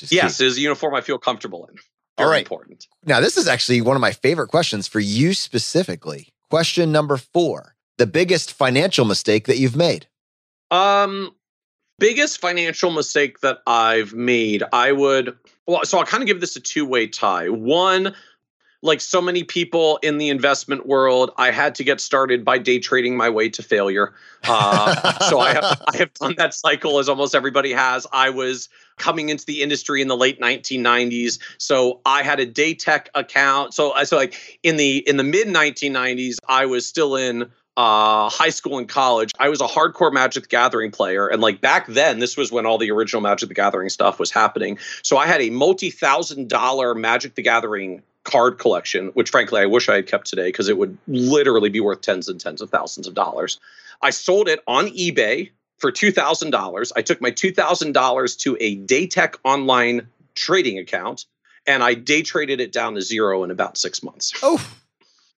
yes, key. it is a uniform I feel comfortable in. Very All right. important. Now, this is actually one of my favorite questions for you specifically. Question number four the biggest financial mistake that you've made? Um, biggest financial mistake that I've made, I would well, so I'll kind of give this a two-way tie. One, like so many people in the investment world, I had to get started by day trading my way to failure. Uh, so I have, I have done that cycle as almost everybody has. I was coming into the industry in the late 1990s, so I had a Datek account. So I so like in the in the mid 1990s, I was still in uh, high school and college, I was a hardcore Magic the Gathering player. And like back then, this was when all the original Magic the Gathering stuff was happening. So I had a multi thousand dollar Magic the Gathering card collection, which frankly I wish I had kept today because it would literally be worth tens and tens of thousands of dollars. I sold it on eBay for $2,000. I took my $2,000 to a Datek online trading account and I day traded it down to zero in about six months. Oh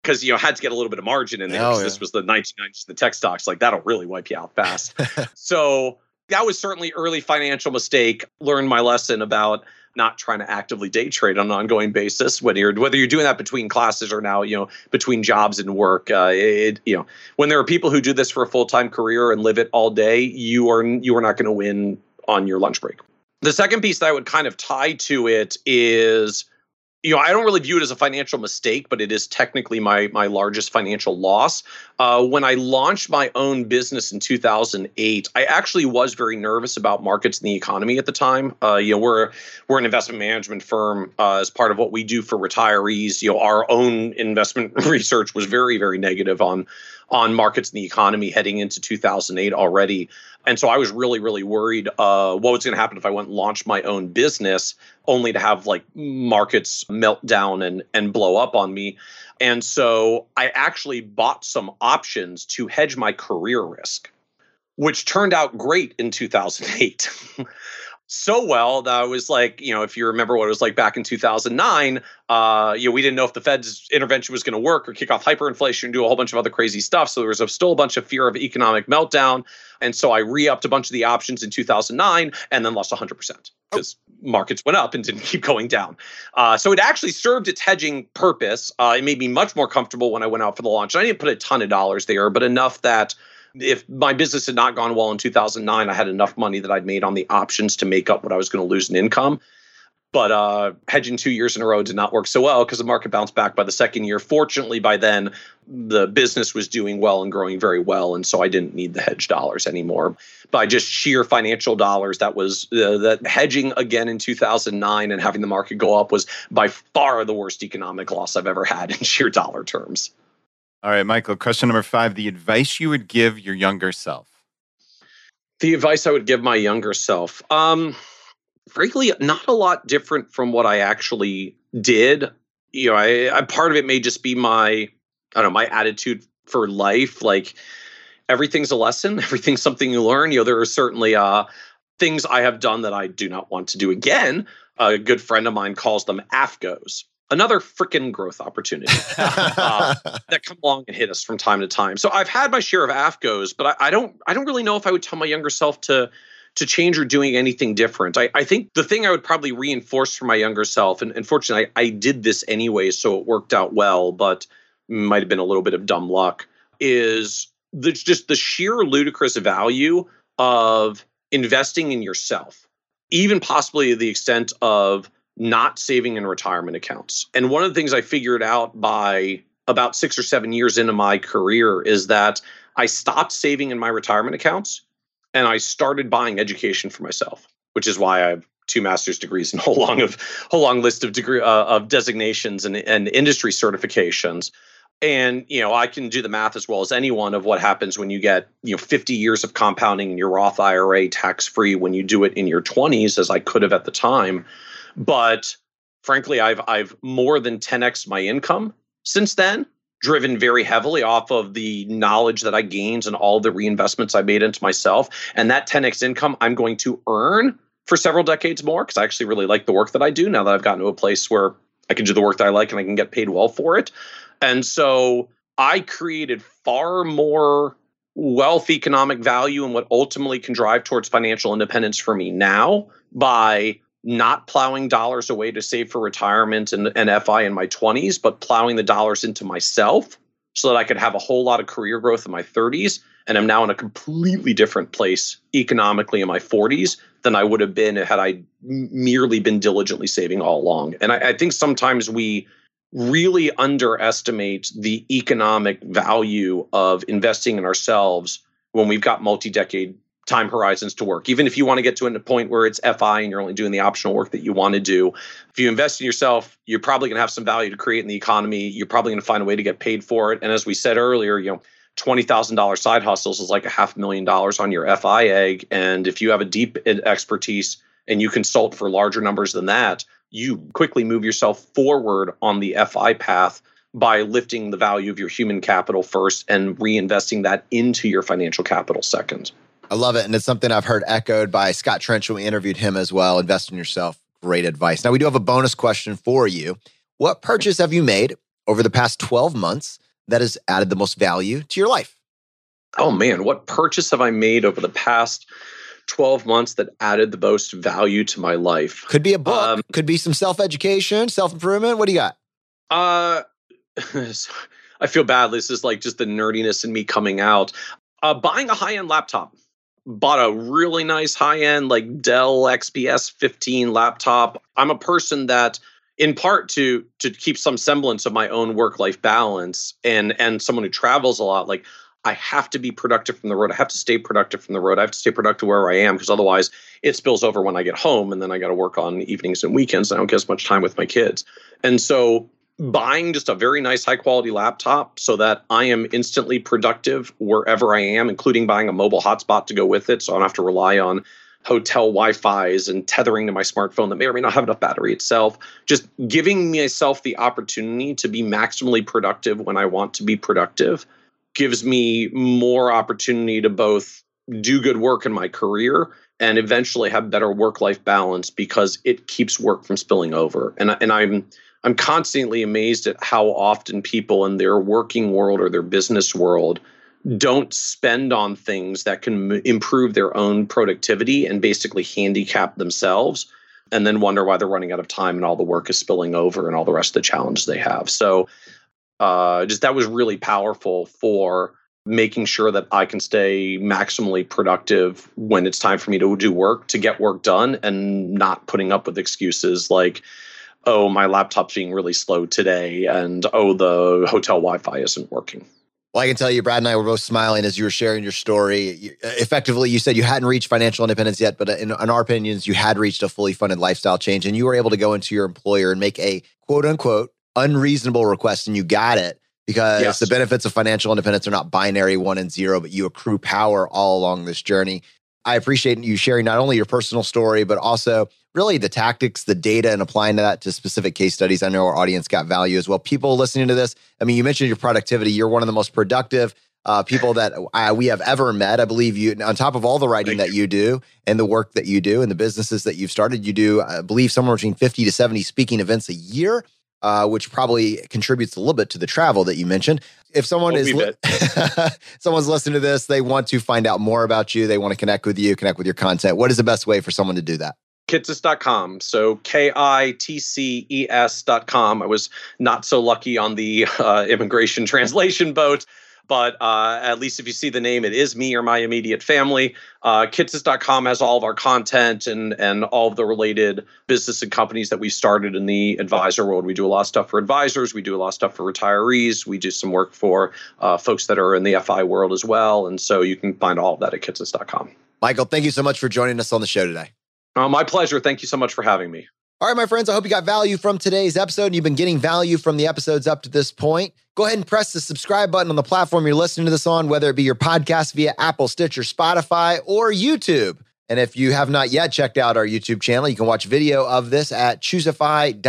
because you know had to get a little bit of margin in there. Oh, yeah. This was the 1990s, the tech stocks like that'll really wipe you out fast. so that was certainly early financial mistake. Learned my lesson about not trying to actively day trade on an ongoing basis whether you're whether you're doing that between classes or now you know between jobs and work uh, it, you know when there are people who do this for a full-time career and live it all day you are you are not going to win on your lunch break. The second piece that i would kind of tie to it is you know, I don't really view it as a financial mistake, but it is technically my my largest financial loss. Uh, when I launched my own business in 2008, I actually was very nervous about markets and the economy at the time. Uh, you know, we're we're an investment management firm. Uh, as part of what we do for retirees, you know, our own investment research was very very negative on on markets and the economy heading into 2008 already. And so I was really, really worried uh, what was going to happen if I went and launched my own business, only to have like markets melt down and and blow up on me. And so I actually bought some options to hedge my career risk, which turned out great in 2008. so well that I was like, you know, if you remember what it was like back in 2009, uh, you know, we didn't know if the Fed's intervention was going to work or kick off hyperinflation and do a whole bunch of other crazy stuff. So there was a, still a bunch of fear of economic meltdown. And so I re-upped a bunch of the options in 2009 and then lost 100% because oh. markets went up and didn't keep going down. Uh, so it actually served its hedging purpose. Uh, it made me much more comfortable when I went out for the launch. And I didn't put a ton of dollars there, but enough that – if my business had not gone well in 2009, I had enough money that I'd made on the options to make up what I was going to lose in income. But uh, hedging two years in a row did not work so well because the market bounced back by the second year. Fortunately, by then, the business was doing well and growing very well. And so I didn't need the hedge dollars anymore. By just sheer financial dollars, that was uh, that hedging again in 2009 and having the market go up was by far the worst economic loss I've ever had in sheer dollar terms. All right, Michael, question number five the advice you would give your younger self. The advice I would give my younger self. Um, frankly, not a lot different from what I actually did. You know, I, I part of it may just be my, I don't know, my attitude for life. Like everything's a lesson, everything's something you learn. You know, there are certainly uh, things I have done that I do not want to do again. A good friend of mine calls them AFGOs another freaking growth opportunity uh, that come along and hit us from time to time. So I've had my share of AFGOs, but I, I, don't I don't really know if I would tell my younger self to to change or doing anything different. I, I think the thing I would probably reinforce for my younger self, and unfortunately I, I did this anyway, so it worked out well, but might have been a little bit of dumb luck, is the, just the sheer ludicrous value of investing in yourself, even possibly the extent of not saving in retirement accounts. And one of the things I figured out by about six or seven years into my career is that I stopped saving in my retirement accounts and I started buying education for myself, which is why I have two master's degrees and a whole long of whole long list of degree uh, of designations and, and industry certifications. And you know, I can do the math as well as anyone of what happens when you get you know 50 years of compounding in your Roth IRA tax free when you do it in your 20s, as I could have at the time. But frankly, I've I've more than 10x my income since then driven very heavily off of the knowledge that I gained and all the reinvestments I made into myself. And that 10x income I'm going to earn for several decades more because I actually really like the work that I do now that I've gotten to a place where I can do the work that I like and I can get paid well for it. And so I created far more wealth economic value and what ultimately can drive towards financial independence for me now by not plowing dollars away to save for retirement and, and FI in my 20s, but plowing the dollars into myself so that I could have a whole lot of career growth in my 30s. And I'm now in a completely different place economically in my 40s than I would have been had I merely been diligently saving all along. And I, I think sometimes we really underestimate the economic value of investing in ourselves when we've got multi-decade time horizons to work. Even if you want to get to a point where it's FI and you're only doing the optional work that you want to do, if you invest in yourself, you're probably going to have some value to create in the economy. You're probably going to find a way to get paid for it. And as we said earlier, you know, $20,000 side hustles is like a half million dollars on your FI egg. And if you have a deep expertise and you consult for larger numbers than that, you quickly move yourself forward on the FI path by lifting the value of your human capital first and reinvesting that into your financial capital second. I love it. And it's something I've heard echoed by Scott Trench when we interviewed him as well. Invest in yourself. Great advice. Now, we do have a bonus question for you. What purchase have you made over the past 12 months that has added the most value to your life? Oh, man. What purchase have I made over the past 12 months that added the most value to my life? Could be a book, um, could be some self education, self improvement. What do you got? Uh, I feel bad. This is like just the nerdiness in me coming out. Uh, buying a high end laptop bought a really nice high end like Dell XPS 15 laptop. I'm a person that in part to to keep some semblance of my own work life balance and and someone who travels a lot like I have to be productive from the road. I have to stay productive from the road. I have to stay productive where I am because otherwise it spills over when I get home and then I got to work on evenings and weekends. I don't get as much time with my kids. And so buying just a very nice high quality laptop so that I am instantly productive wherever I am, including buying a mobile hotspot to go with it. So I don't have to rely on hotel Wi-Fi's and tethering to my smartphone that may or may not have enough battery itself. Just giving myself the opportunity to be maximally productive when I want to be productive gives me more opportunity to both do good work in my career and eventually have better work-life balance because it keeps work from spilling over. And and I'm I'm constantly amazed at how often people in their working world or their business world don't spend on things that can improve their own productivity and basically handicap themselves and then wonder why they're running out of time and all the work is spilling over and all the rest of the challenges they have. So uh, just that was really powerful for making sure that I can stay maximally productive when it's time for me to do work, to get work done, and not putting up with excuses like, oh, my laptop's being really slow today, and oh, the hotel Wi Fi isn't working. Well, I can tell you, Brad and I were both smiling as you were sharing your story. Effectively, you said you hadn't reached financial independence yet, but in, in, our opinions, you had reached a fully funded lifestyle change and you were able to go into your employer and make a quote unquote unreasonable request and you got it because yes. the benefits of financial independence are not binary one and zero, but you accrue power all along this journey. I appreciate you sharing not only your personal story, but also really the tactics, the data, and applying that to specific case studies. I know our audience got value as well. People listening to this, I mean, you mentioned your productivity. You're one of the most productive uh, people that uh, we have ever met. I believe you, on top of all the writing Thank that you. you do and the work that you do and the businesses that you've started, you do, I believe, somewhere between 50 to 70 speaking events a year. Uh, which probably contributes a little bit to the travel that you mentioned. If someone is li- someone's listening to this, they want to find out more about you, they want to connect with you, connect with your content. What is the best way for someone to do that? kitces.com. So K I T C E S.com. I was not so lucky on the uh, immigration translation boat, but uh, at least if you see the name, it is me or my immediate family. Uh, kitces.com has all of our content and, and all of the related business and companies that we started in the advisor world. We do a lot of stuff for advisors, we do a lot of stuff for retirees, we do some work for uh, folks that are in the FI world as well. And so you can find all of that at kitces.com. Michael, thank you so much for joining us on the show today. Uh, my pleasure. Thank you so much for having me. All right, my friends, I hope you got value from today's episode and you've been getting value from the episodes up to this point. Go ahead and press the subscribe button on the platform you're listening to this on, whether it be your podcast via Apple, Stitcher, Spotify, or YouTube. And if you have not yet checked out our YouTube channel, you can watch video of this at ChooseFI.tv.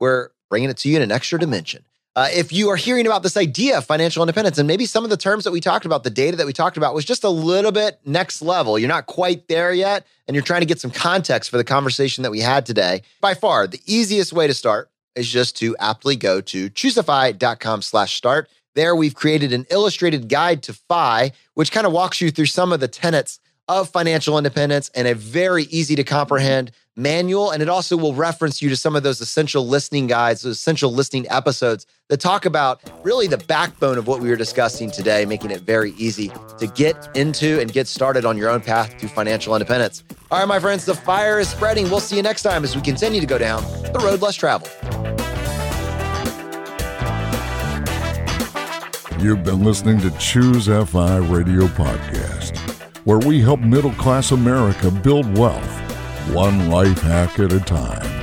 We're bringing it to you in an extra dimension. Uh, if you are hearing about this idea of financial independence and maybe some of the terms that we talked about, the data that we talked about was just a little bit next level, you're not quite there yet, and you're trying to get some context for the conversation that we had today, by far the easiest way to start is just to aptly go to ChooseFI.com slash start. There we've created an illustrated guide to FI, which kind of walks you through some of the tenets of financial independence and a very easy to comprehend manual. And it also will reference you to some of those essential listening guides, those essential listening episodes that talk about really the backbone of what we were discussing today, making it very easy to get into and get started on your own path to financial independence. All right, my friends, the fire is spreading. We'll see you next time as we continue to go down the road less traveled. You've been listening to Choose FI Radio Podcast, where we help middle class America build wealth, one life hack at a time.